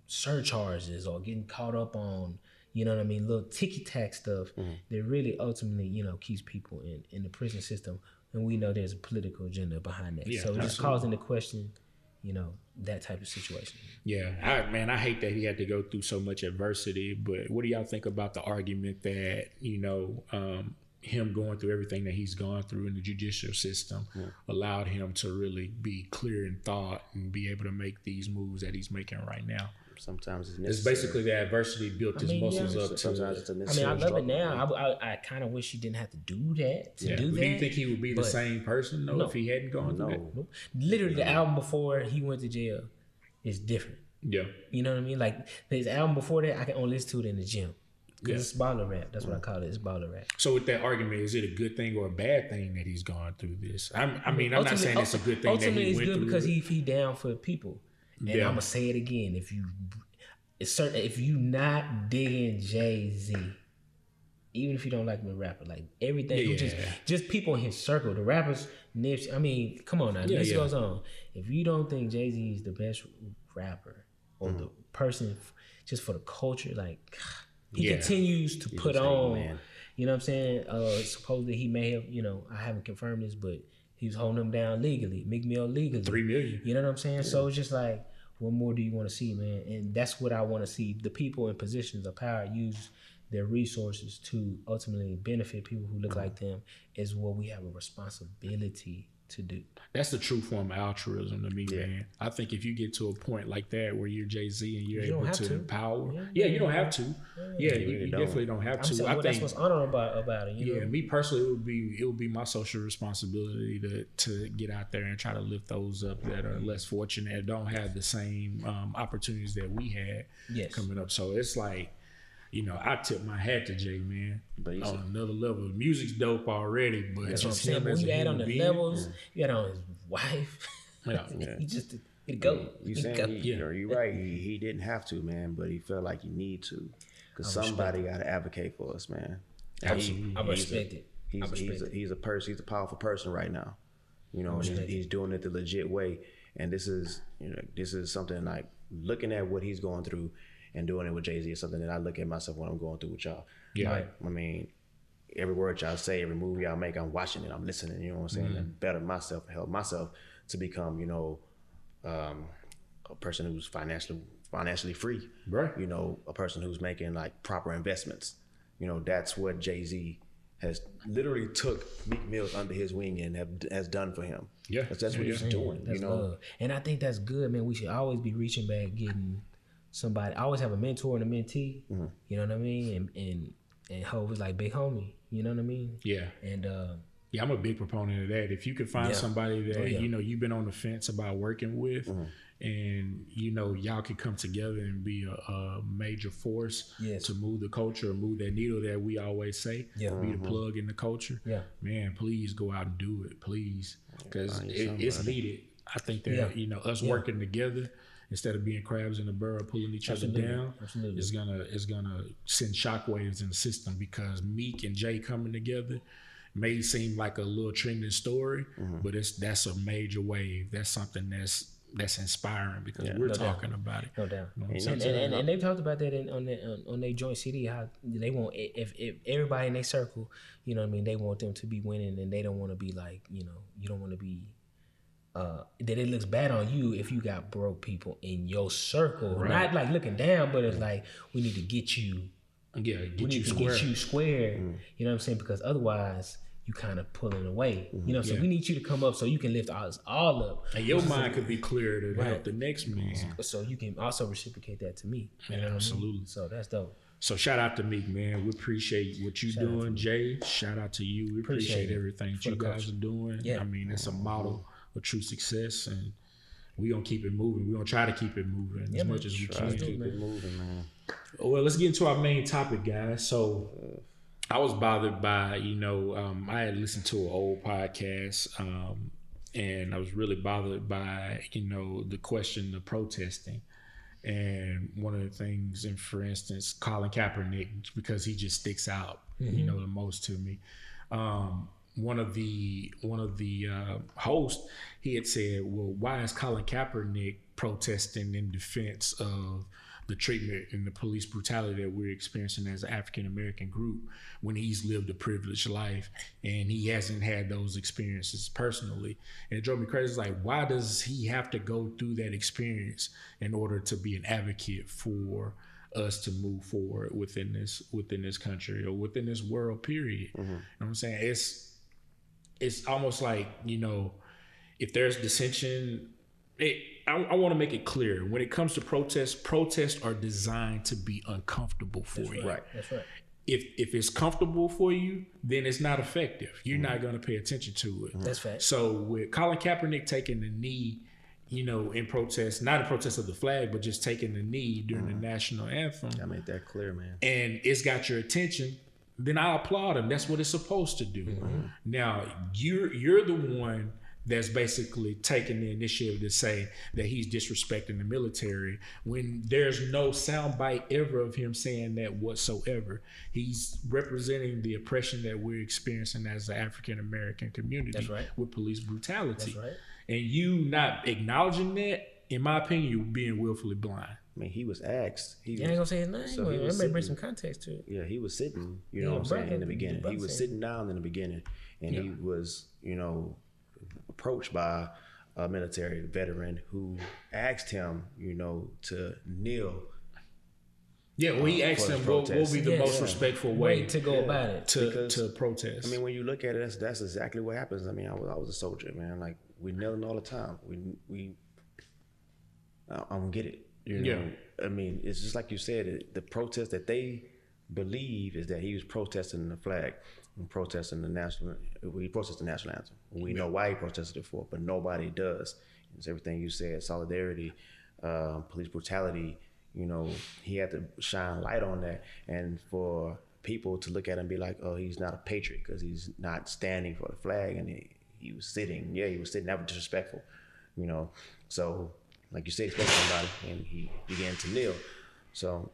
surcharges or getting caught up on you know what I mean, little ticky tack stuff that really ultimately you know keeps people in in the prison system. And we know there's a political agenda behind that. Yeah, so just causing the question, you know that type of situation. Yeah, I, man, I hate that he had to go through so much adversity. But what do y'all think about the argument that you know um, him going through everything that he's gone through in the judicial system yeah. allowed him to really be clear in thought and be able to make these moves that he's making right now? Sometimes it's, it's basically the adversity built I his mean, muscles yeah, up. Sometimes it's a I mean, I love it now. I, I, I kind of wish he didn't have to do that. To yeah. do, that, do you think he would be the same person though no, if he hadn't gone no. through that? Nope. Literally, no. the album before he went to jail is different. Yeah, you know what I mean. Like his album before that, I can only listen to it in the gym. Yeah. It's baller rap. That's what I call it. It's baller rap. So with that argument, is it a good thing or a bad thing that he's gone through this? I'm, i mean, I'm not saying it's a good thing. Ultimately, it's good because he he down for people. And yeah. I'm gonna say it again. If you it's certain if you not digging Jay Z, even if you don't like him a rapper, like everything, yeah. just just people in his circle, the rappers, Nipsey. I mean, come on now, yeah, this yeah. goes on. If you don't think Jay Z is the best rapper or mm. the person, just for the culture, like he continues to He's put on. You know what I'm saying? Uh, supposedly he may have, you know, I haven't confirmed this, but he's holding them down legally, Meek Mill legally, three million. You know what I'm saying? So it's just like what more do you want to see, man? And that's what I want to see. The people in positions of power use their resources to ultimately benefit people who look mm-hmm. like them is what we have a responsibility to do. That's the true form of altruism to me, yeah. man. I think if you get to a point like that where you're Jay Z and you're you able to, to, empower, yeah, yeah, you don't have to. Yeah, you, you, you don't. definitely don't have to. Saying, well, I think that's what's honorable about, about it. yeah, know? me personally, it would be it would be my social responsibility to to get out there and try to lift those up that are less fortunate, don't have the same um, opportunities that we had yes. coming up. So it's like you know, I tip my hat to Jay, man. But on another level, music's dope already, but that's what I'm saying. When you add on the being, levels, you add on his wife. Yeah, yeah. he just it go. You saying he, yeah. you right? He, he didn't have to, man, but he felt like he need to, because somebody got to advocate for us, man. Absolutely, he, I respect a, it. He's, I respect he's, a, he's a person. He's a powerful person right now. You know, he's, he's doing it the legit way, and this is you know this is something like looking at what he's going through and doing it with Jay Z is something that I look at myself when I'm going through with y'all. Yeah. Like, I mean, every word y'all say, every move y'all make, I'm watching it, I'm listening, you know what I'm saying? Mm-hmm. And better myself, help myself to become, you know, um, a person who's financially financially free. Right. You know, a person who's making like proper investments. You know, that's what Jay Z has literally took Meek Mills under his wing and have has done for him. Yeah, that's, that's what he's doing. That's you know, love. and I think that's good, man. We should always be reaching back, getting somebody. I always have a mentor and a mentee. Mm-hmm. You know what I mean? And and and Hov is like big homie. You know what I mean? Yeah. And uh, yeah, I'm a big proponent of that. If you can find yeah. somebody that oh, yeah. you know you've been on the fence about working with, mm-hmm. and you know y'all can come together and be a, a major force yes. to move the culture, move that needle that we always say, yeah. be mm-hmm. the plug in the culture. Yeah, man, please go out and do it, please, because it, it's needed. I think that you know us working together instead of being crabs in the barrel pulling each Absolutely. other down, Absolutely. it's gonna it's gonna send shockwaves in the system because Meek and Jay coming together may seem like a little trending story, mm-hmm. but it's that's a major wave. That's something that's that's inspiring because yeah, we're no talking doubt. about it. No doubt. You know and, and, and, and, they've talked about that in, on their on, on their joint CD how they want if, if everybody in their circle, you know what I mean, they want them to be winning and they don't want to be like you know you don't want to be uh, that it looks bad on you if you got broke people in your circle. Right. Not like looking down, but it's like we need to get you. Yeah, get we need you to square. get you square. Mm. You know what I'm saying? Because otherwise, you kind of pulling away. Mm-hmm. You know, so yeah. we need you to come up so you can lift us all up. And your mind could be clear to right. help the next man. So you can also reciprocate that to me. You yeah, absolutely. I mean? So that's dope. So shout out to Meek, man. We appreciate what you're doing, Jay. Shout out to you. We appreciate, appreciate everything that you guys are doing. Yeah. I mean, it's a model of true success, and we gonna keep it moving. We gonna try to keep it moving yeah, as much as we can. Keep it moving, man. Well, let's get into our main topic, guys. So. I was bothered by, you know, um, I had listened to an old podcast, um, and I was really bothered by, you know, the question of protesting. And one of the things, and for instance, Colin Kaepernick, because he just sticks out, mm-hmm. you know, the most to me. Um, one of the one of the uh, hosts he had said, "Well, why is Colin Kaepernick protesting in defense of the treatment and the police brutality that we're experiencing as an African American group when he's lived a privileged life and he hasn't had those experiences personally. And it drove me crazy. It's like, why does he have to go through that experience in order to be an advocate for us to move forward within this within this country or within this world period? You know what I'm saying? It's it's almost like, you know, if there's dissension it, I, I want to make it clear when it comes to protests, protests are designed to be uncomfortable for you. Right. That's right. If if it's comfortable for you, then it's not effective. You're not mm-hmm. going to pay attention to it. Mm-hmm. That's fact. So with Colin Kaepernick taking the knee, you know, in protest, not in protest of the flag, but just taking the knee during the mm-hmm. national anthem, I made that clear, man. and it's got your attention, then I applaud him. That's what it's supposed to do. Mm-hmm. Now you're you're the one that's basically taking the initiative to say that he's disrespecting the military when there's no soundbite ever of him saying that whatsoever. He's representing the oppression that we're experiencing as the African American community right. with police brutality. Right. And you not acknowledging that, in my opinion, you're being willfully blind. I mean, he was asked. He You ain't gonna say his name. So he but was that may bring some context to it. yeah, he was sitting. You Yeah, know what I'm saying in the the beginning. He was sitting down in the beginning, and he was, you know, approached by a military veteran who asked him, you know, to kneel. Yeah, well, he um, asked him his what will be the Yeah, most yeah. respectful Way way to go about it. to Because- to protest. I mean, when you look at it, that's that's exactly what happens. I mean, I was, I was a soldier, man. Like we kneeling all the time. We we. I, I don't get it. You know. Yeah. I mean, it's just like you said. The protest that they believe is that he was protesting the flag and protesting the national. He protested the national anthem. We know why he protested it for, but nobody does. It's everything you said: solidarity, uh, police brutality. You know, he had to shine light on that, and for people to look at him and be like, "Oh, he's not a patriot because he's not standing for the flag," and he, he was sitting. Yeah, he was sitting. That was disrespectful. You know, so like you said, he spoke to somebody and he began to kneel. So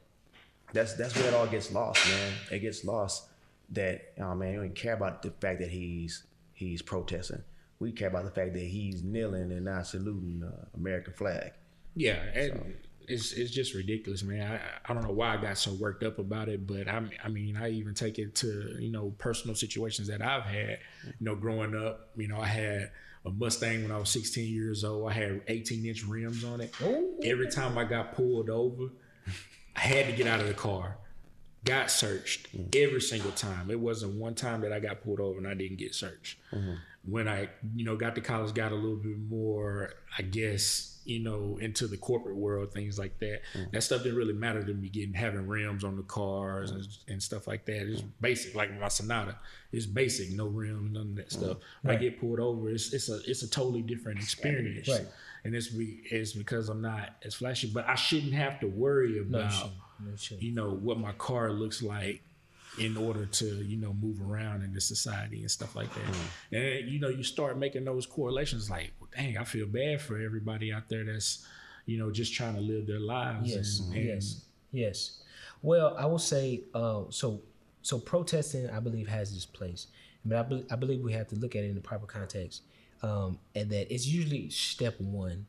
that's that's where it all gets lost, man. It gets lost that oh man, you don't care about the fact that he's he's protesting. We care about the fact that he's kneeling and not saluting the American flag. Yeah, and it's it's just ridiculous, man. I, I don't know why I got so worked up about it, but I I mean I even take it to you know personal situations that I've had. You know, growing up, you know I had a Mustang when I was 16 years old. I had 18 inch rims on it. Ooh. Every time I got pulled over, I had to get out of the car. Got searched mm. every single time. It wasn't one time that I got pulled over and I didn't get searched. Mm-hmm. When I, you know, got to college, got a little bit more, I guess, you know, into the corporate world, things like that. That stuff didn't really matter to me. Getting having rims on the cars and, and stuff like that. It's basic, like my Sonata. It's basic, no rims, none of that stuff. When I get pulled over, it's it's a it's a totally different experience. Right. And it's be, it's because I'm not as flashy, but I shouldn't have to worry No about. No shit. you know what my car looks like in order to you know move around in the society and stuff like that. Mm. and you know you start making those correlations like well, dang i feel bad for everybody out there that's you know just trying to live their lives Yes, and, and yes, yes. Well, I will say, uh, so so protesting, I believe, has its place, but I, be, I believe we have to look at it in the proper context, um, and that it's usually step one.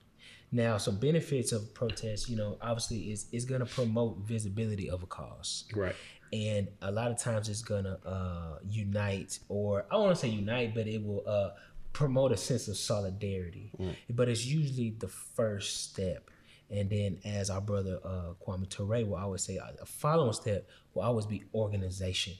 Now, some benefits of protest, you know, obviously is is going to promote visibility of a cause, right and a lot of times it's gonna uh, unite, or I want to say unite, but it will uh, promote a sense of solidarity. But it's usually the first step, and then as our brother uh, Kwame Ture will always say, a following step will always be organization,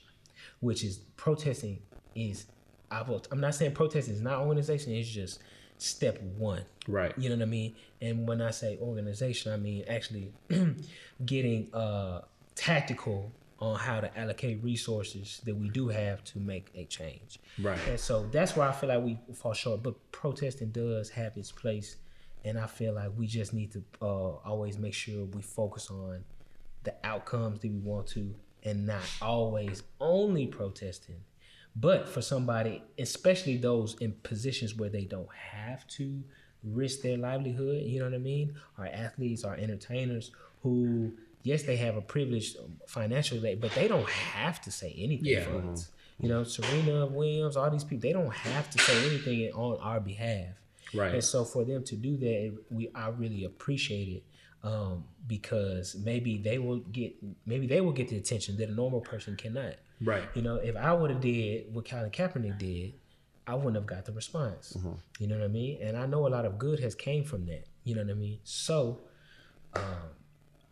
which is protesting is. I'm not saying protesting is not organization; it's just step one. right You know what I mean? And when I say organization, I mean actually getting uh, tactical on how to allocate resources that we do have to make a change. right And so that's where I feel like we fall short. But protesting does have its place, and I feel like we just need to uh, always make sure we focus on the outcomes that we want to, and not always only protesting. But for somebody, especially those in positions where they don't have to risk their livelihood, you know what I mean? Our athletes, our entertainers who, yes, they have a privileged um, financial, day, but they don't have to say anything Yeah. for us. You know, Serena Williams, all these people, they don't have to say anything on our behalf. Right. And so for them to do that, we I really appreciate it. um, because maybe they will get maybe they will get the attention that a normal person cannot. Right. You know, if I would have did what Colin Kaepernick did, I wouldn't have got the response. You know what I mean? And I know a lot of good has came from that. You know what I mean? So, um,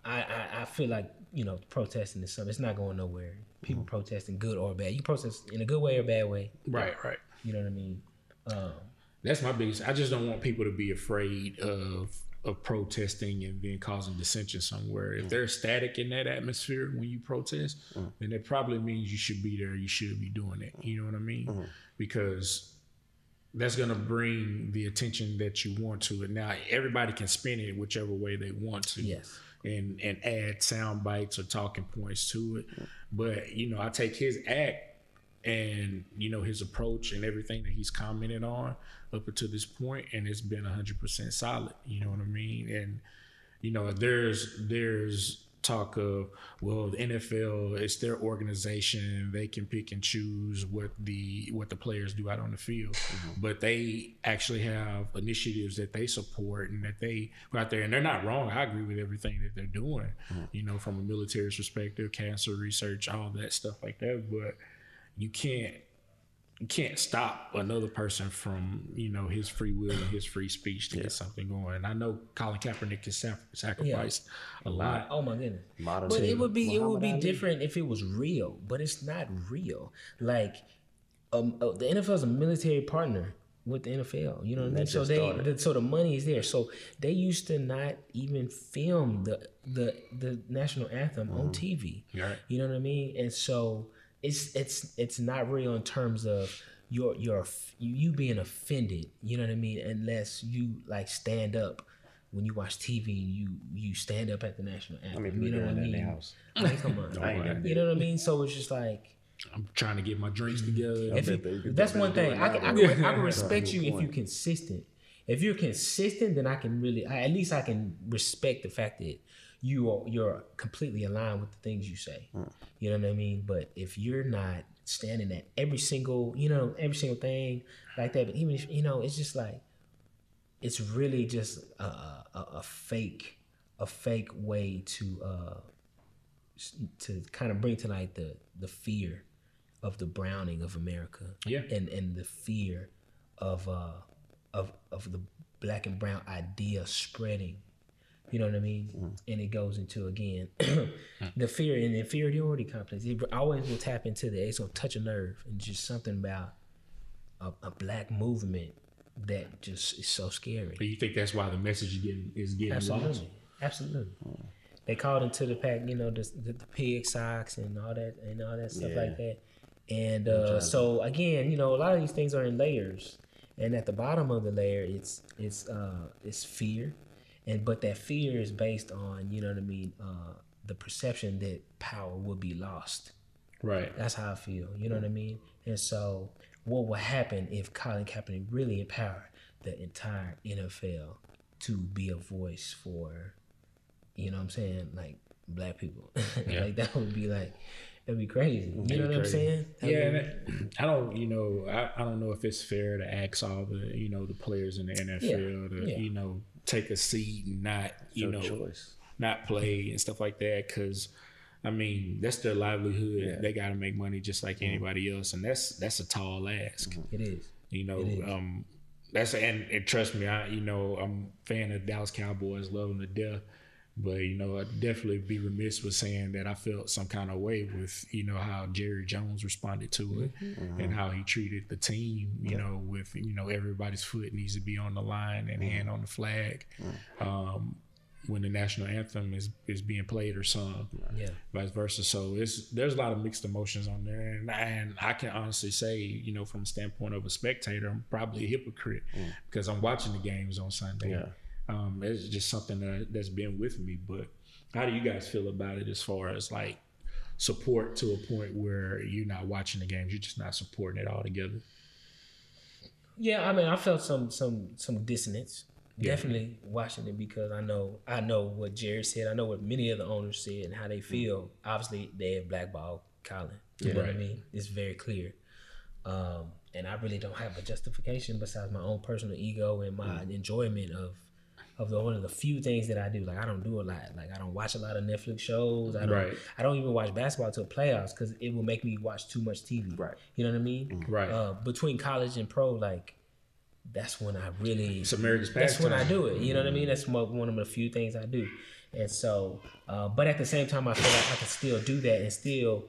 I, I I feel like you know protesting is something. It's not going nowhere. People mm-hmm. protesting, good or bad. You protest in a good way or bad way. Right. Right. You know what I mean? Um, That's my biggest. I just don't want people to be afraid of of protesting and then causing dissension somewhere. If mm. they're static in that atmosphere when you protest, mm. then it probably means you should be there. You should be doing it. You know what I mean? Mm-hmm. Because that's going to bring the attention that you want to it. Now everybody can spin it whichever way they want to. Yes. And and add sound bites or talking points to it. But you know, I take his act and you know his approach and everything that he's commented on up until this point and it's been 100% solid you know what i mean and you know there's there's talk of well the nfl it's their organization. They can pick and choose what the what the players do out on the field. Mm-hmm. But they actually have initiatives that they support and that they go out there. And they're not wrong. I agree with everything that they're doing mm-hmm. you know from a military perspective cancer research all that stuff like that. But you can't you can't stop another person from you know his free will and his free speech to get something going. And I know Colin Kaepernick can sac- sacrifice a lot. oh my goodness. Modern But day it would be it would be Ali. different if it was real, but it's not real. Like um, uh, the NFL is a military partner with the NFL. You know what I mean? So they the, so the money is there. So they used to not even film the the the national anthem on TV. Right. You know what I mean? And so it's it's it's not real in terms of your your you being offended. You know what I mean? Unless you like stand up when you watch TV and you you stand up at the national anthem. I mean, you know what I mean? house. Like, come on. I you know what I mean? So it's just like I'm trying to get my drinks together. if bet you, that's one thing. I can, I can, I can respect you if you're consistent. If you're consistent, then I can really, I, at least I can respect the fact that you are you're completely aligned with the things you say. You know what I mean? But if you're not standing at every single, you know, every single thing like that, but even if you know, it's just like it's really just a, a, a a fake, a fake way to uh to kind of bring to light the the fear of the browning of America. Yeah. And and the fear of uh of of the black and brown idea spreading. You know what I mean? And it goes into again the fear and inferiority complex. It always will tap into the It's gonna touch a nerve and just something about a, a black movement that just is so scary. But you think that's why the message is getting is getting lost? Absolutely, absolutely. They called into the pack, you know, the, the, the pig socks and all that and all that stuff Yeah. like that. And uh, so again, you know, a lot of these things are in layers, and at the bottom of the layer, it's it's uh, it's fear, and but that fear is based on you know what I mean, uh, the perception that power will be lost. Right. That's how I feel. You know what I mean? And so, what will happen if Colin Kaepernick really empowered the entire NFL to be a voice for, you know what I'm saying, like black people? Yeah. like that would be like, that'd be crazy. You know what I'm saying? That'd Yeah, be- I don't, you know, I, I don't know if it's fair to ask all the, you know, the players in the NFL to, yeah. you know, take a seat and not, you Your know, choice. not play and stuff like that. Because, I mean, that's their livelihood. They got to make money just like anybody else, and that's that's a tall ask. it is. You know, is. um, that's and, and trust me, I you know I'm a fan of Dallas Cowboys, love them to death. But you know, I'd definitely be remiss with saying that I felt some kind of way with you know how Jerry Jones responded to it Mm-hmm. and how he treated the team. You know, with you know everybody's foot needs to be on the line and hand on the flag um, when the national anthem is is being played or sung Yeah. vice versa. So it's there's a lot of mixed emotions on there, and, and I can honestly say, you know, from the standpoint of a spectator, I'm probably a hypocrite because I'm watching the games on Sunday. Yeah. Um, it's just something that, that's been with me. But how do you guys feel about it as far as like support to a point where you're not watching the games, you're just not supporting it altogether? Yeah, I mean, I felt some some some dissonance. Yeah. Definitely watching it because I know I know what Jerry said. I know what many of the owners said and how they feel. Obviously, they have blackballed Colin. You know what I mean? It's very clear. Um, and I really don't have a justification besides my own personal ego and my enjoyment of of the one of the few things that I do. Like I don't do a lot. Like I don't watch a lot of Netflix shows. I don't. Right. I don't even watch basketball till playoffs because it will make me watch too much TV. Right. You know what I mean? Right. Uh, between college and pro, like that's when I really. It's America's That's when I do it. You know what I mean? That's one of the few things I do. And so, uh, but at the same time, I feel like I can still do that and still.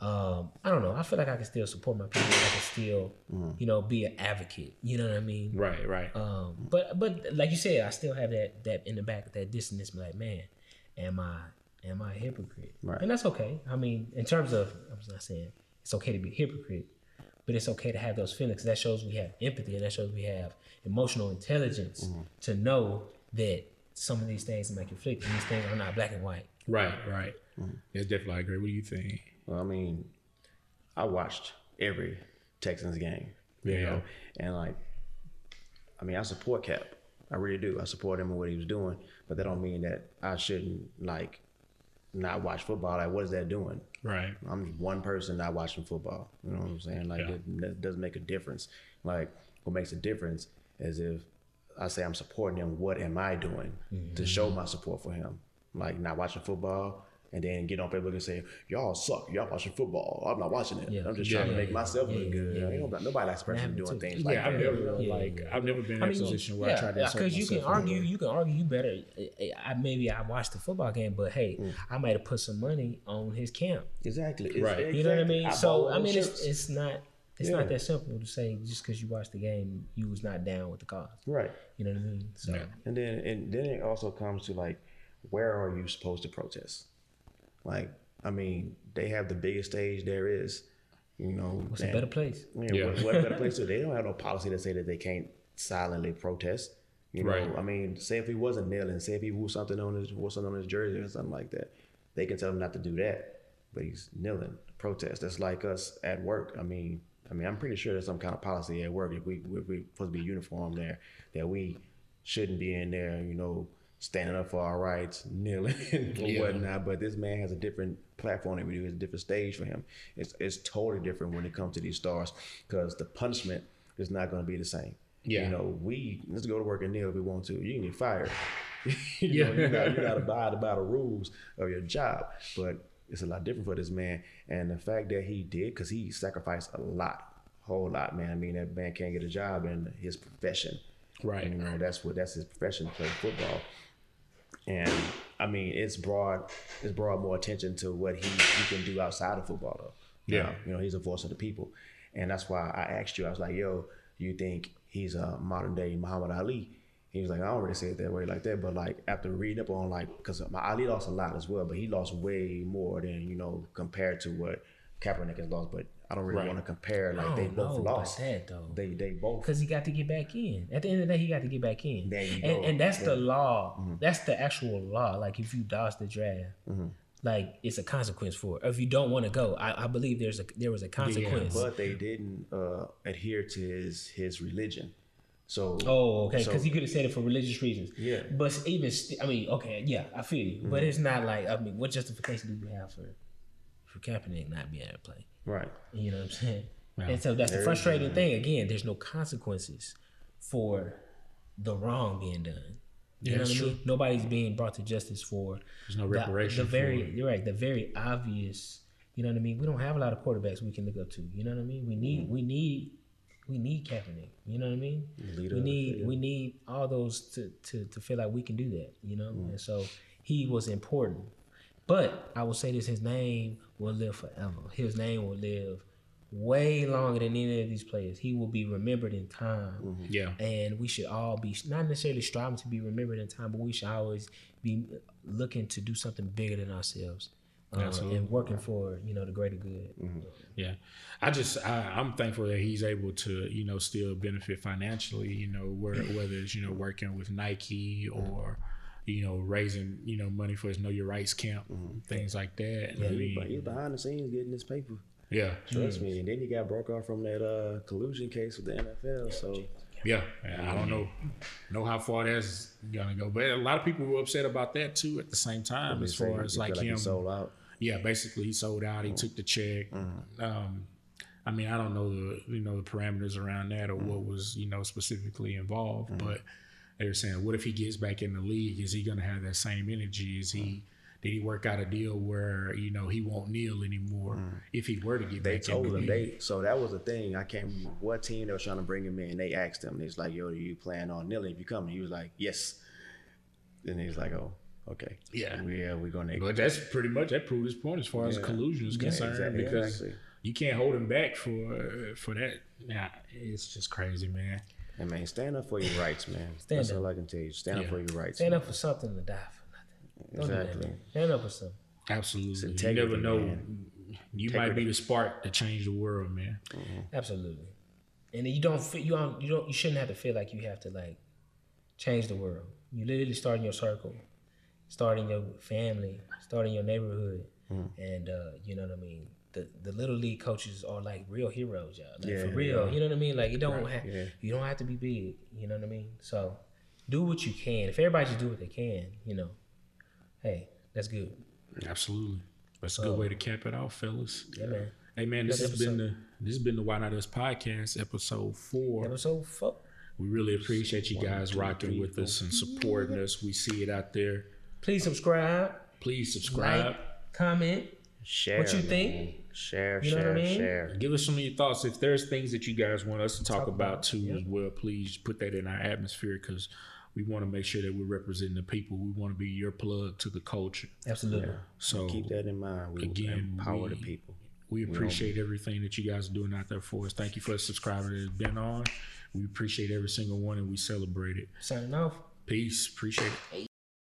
Um, I don't know. I feel like I can still support my people. I can still, you know, be an advocate. You know what I mean? Right, right. Um, but but like you said, I still have that that in the back that dissonance. Like, man, am I am I a hypocrite? Right. And that's okay. I mean, in terms of, I'm not saying it's okay to be a hypocrite, but it's okay to have those feelings. That shows we have empathy, and that shows we have emotional intelligence Mm-hmm. to know that some of these things make conflict, and these things are not black and white. right, right. Yes, definitely I agree. What do you think? Well, I mean, I watched every Texans game, you Yeah. know, and like, I mean, I support Cap. I really do. I support him and what he was doing, but that don't mean that I shouldn't like not watch football. Like, what is that doing? Right. I'm just one person not watching football. You know what I'm saying? Like, Yeah. it, that doesn't make a difference. Like, what makes a difference is if I say I'm supporting him, what am I doing mm-hmm. to show my support for him? Like, not watching football and then get on Facebook and say, y'all suck. Y'all watching football. I'm not watching it. Yeah. I'm just Yeah, trying to yeah, make myself yeah, look good. yeah, Ain't nobody, nobody likes a person doing too. things Yeah, like Yeah, I've that. never Yeah, like yeah. I've never been in a position where I tried to insert because you can argue, it. you can argue, you better. I, I maybe I watched the football game, but hey, Mm. I might have put some money on his camp. Exactly. It's- Right. You know what I mean? bought so I mean, it's it's not it's Yeah. not that simple to say just because you watched the game, you was not down with the cause. right. You know what I mean? So Yeah. And then and then it also comes to like, where are you supposed to protest? Like, I mean, they have the biggest stage there is. You know, what's a better place? Yeah, Yeah. What, what better place to? They don't have no policy to say that they can't silently protest. You know, Right. I mean, say if he wasn't kneeling, say if he wore something on his wore something on his jersey or something like that, they can tell him not to do that. But he's kneeling, protest. That's like us at work. I mean, I mean, I'm pretty sure there's some kind of policy at work if we if we're supposed to be uniform there that we shouldn't be in there. You know, standing up for our rights, kneeling or Yeah. whatnot. But this man has a different platform than we do. It's a different stage for him. It's it's totally different when it comes to these stars because the punishment is not going to be the same. Yeah. You know, we let's go to work and kneel if we want to. You can get fired. you Yeah. know, you're not, you're not abide by the rules of your job. But it's a lot different for this man. And the fact that he did, because he sacrificed a lot, whole lot, man. I mean, that man can't get a job in his profession. Right. You know, that's what that's his profession, play football. And I mean, it's brought it's brought more attention to what he, he can do outside of football, though. Yeah. You know, he's a voice of the people, and that's why I asked you. I was like, "Yo, you think he's uh, a modern day Muhammad Ali?" He was like, "I don't really say it that way like that, but like after reading up on like, because my Ali lost a lot as well, but he lost way more than you know compared to what Kaepernick has lost. But I don't really Right. want to compare like don't they both know lost. that though. They they both Because he got to get back in. At the end of the day, he got to get back in. There you and, go. Mm-hmm. and that's the law. That's the actual law. Like if you dodge the draft, Mm-hmm. like it's a consequence for it. If you don't want to go, I, I believe there's a there was a consequence. but they didn't uh, adhere to his his religion. So Oh, okay. So- Because he could have said it for religious reasons. Yeah. But even, st- I mean, okay, yeah, I feel you. But Mm-hmm. it's not like, I mean, what justification do you have for for Kaepernick not being able to play? right, You know what I'm saying? Yeah. And so that's the There is frustrating thing. Again, there's no consequences for the wrong being done. You Yeah, know what I mean? Nobody's being brought to justice for There's no reparation. The, for very, you're right. The very obvious. You know what I mean? We don't have a lot of quarterbacks we can look up to. You know what I mean? We need, Mm-hmm. we need, we need Kaepernick. You know what I mean? Leader we need, field. we need all those to, to to feel like we can do that. You know, Mm. and so he was important. But I will say this: his name will live forever. His name will live way longer than any of these players. He will be remembered in time, Mm-hmm. Yeah. and we should all be not necessarily striving to be remembered in time, but we should always be looking to do something bigger than ourselves. uh, and working for you know the greater good. Yeah, I just I, I'm thankful that he's able to you know still benefit financially. You know, where, whether it's you know working with Nike or you know raising you know money for his Know Your Rights camp, mm-hmm. things like that. I He's mean, be- he's behind the scenes getting this paper. yeah, Trust mm. me. And then he got broke off from that uh, collusion case with the NFL. So yeah. I don't know know how far that's gonna go, but a lot of people were upset about that too. At the same time, as far as he like him, he sold out. yeah, basically he sold out. He mm. took the check. Mm. Um, I mean, I don't know the you know the parameters around that or what was you know specifically involved, but they were saying, what if he gets back in the league? Is he going to have that same energy? Is he did he work out a deal where you know he won't kneel anymore if he were to get They back told in the him league? they so that was the thing. I can't remember what team they were trying to bring him in. They asked him. He's like, "Yo, do you plan on kneeling if you come?" He was like, "Yes." Then he's like, "Oh, okay, Yeah. we uh, we're gonna." But that's pretty much that proved his point as far as collusion is Yeah, concerned exactly. because Yeah. you can't hold him back for for that. Yeah, it's just crazy, man. Hey man, stand up for your rights, man. Stand That's up. all I can tell you. Stand Yeah. up for your rights. Stand man. up for something to die for nothing. Don't do that, Exactly. Stand up for something. Absolutely, you integrity, never know. man. You might be the spark to change the world, man. Absolutely. And you don't feel you don't you don't you shouldn't have to feel like you have to like change the world. You literally start in your circle, start in your family, start in your neighborhood, and uh, you know what I mean. The the little league coaches are like real heroes, y'all. Like Yeah, for real, are. you know what I mean. Like you don't have yeah. you don't have to be big. You know what I mean. So do what you can. If everybody just do what they can, you know, hey, that's good. Absolutely, that's a good way to cap it off, fellas. Yeah, man. Hey man, this Good has been the this has been the Why Not Us podcast, episode four. Episode four. We really appreciate you guys rocking with us and supporting us. We see it out there. Please subscribe, Please subscribe. like, comment. Share. What you man. think? Share, You know what share, I mean? share. Give us some of your thoughts. If there's things that you guys want us to talk, Talk about, about, too, yeah. as well, please put that in our atmosphere because we want to make sure that we're representing the people. We want to be your plug to the culture. Absolutely. So Keep that in mind. We Again, empower we- the people. we appreciate everything that you guys are doing out there for us. Thank you for the subscriber that has been on. We appreciate every single one and we celebrate it. Signing off. Peace. Appreciate it.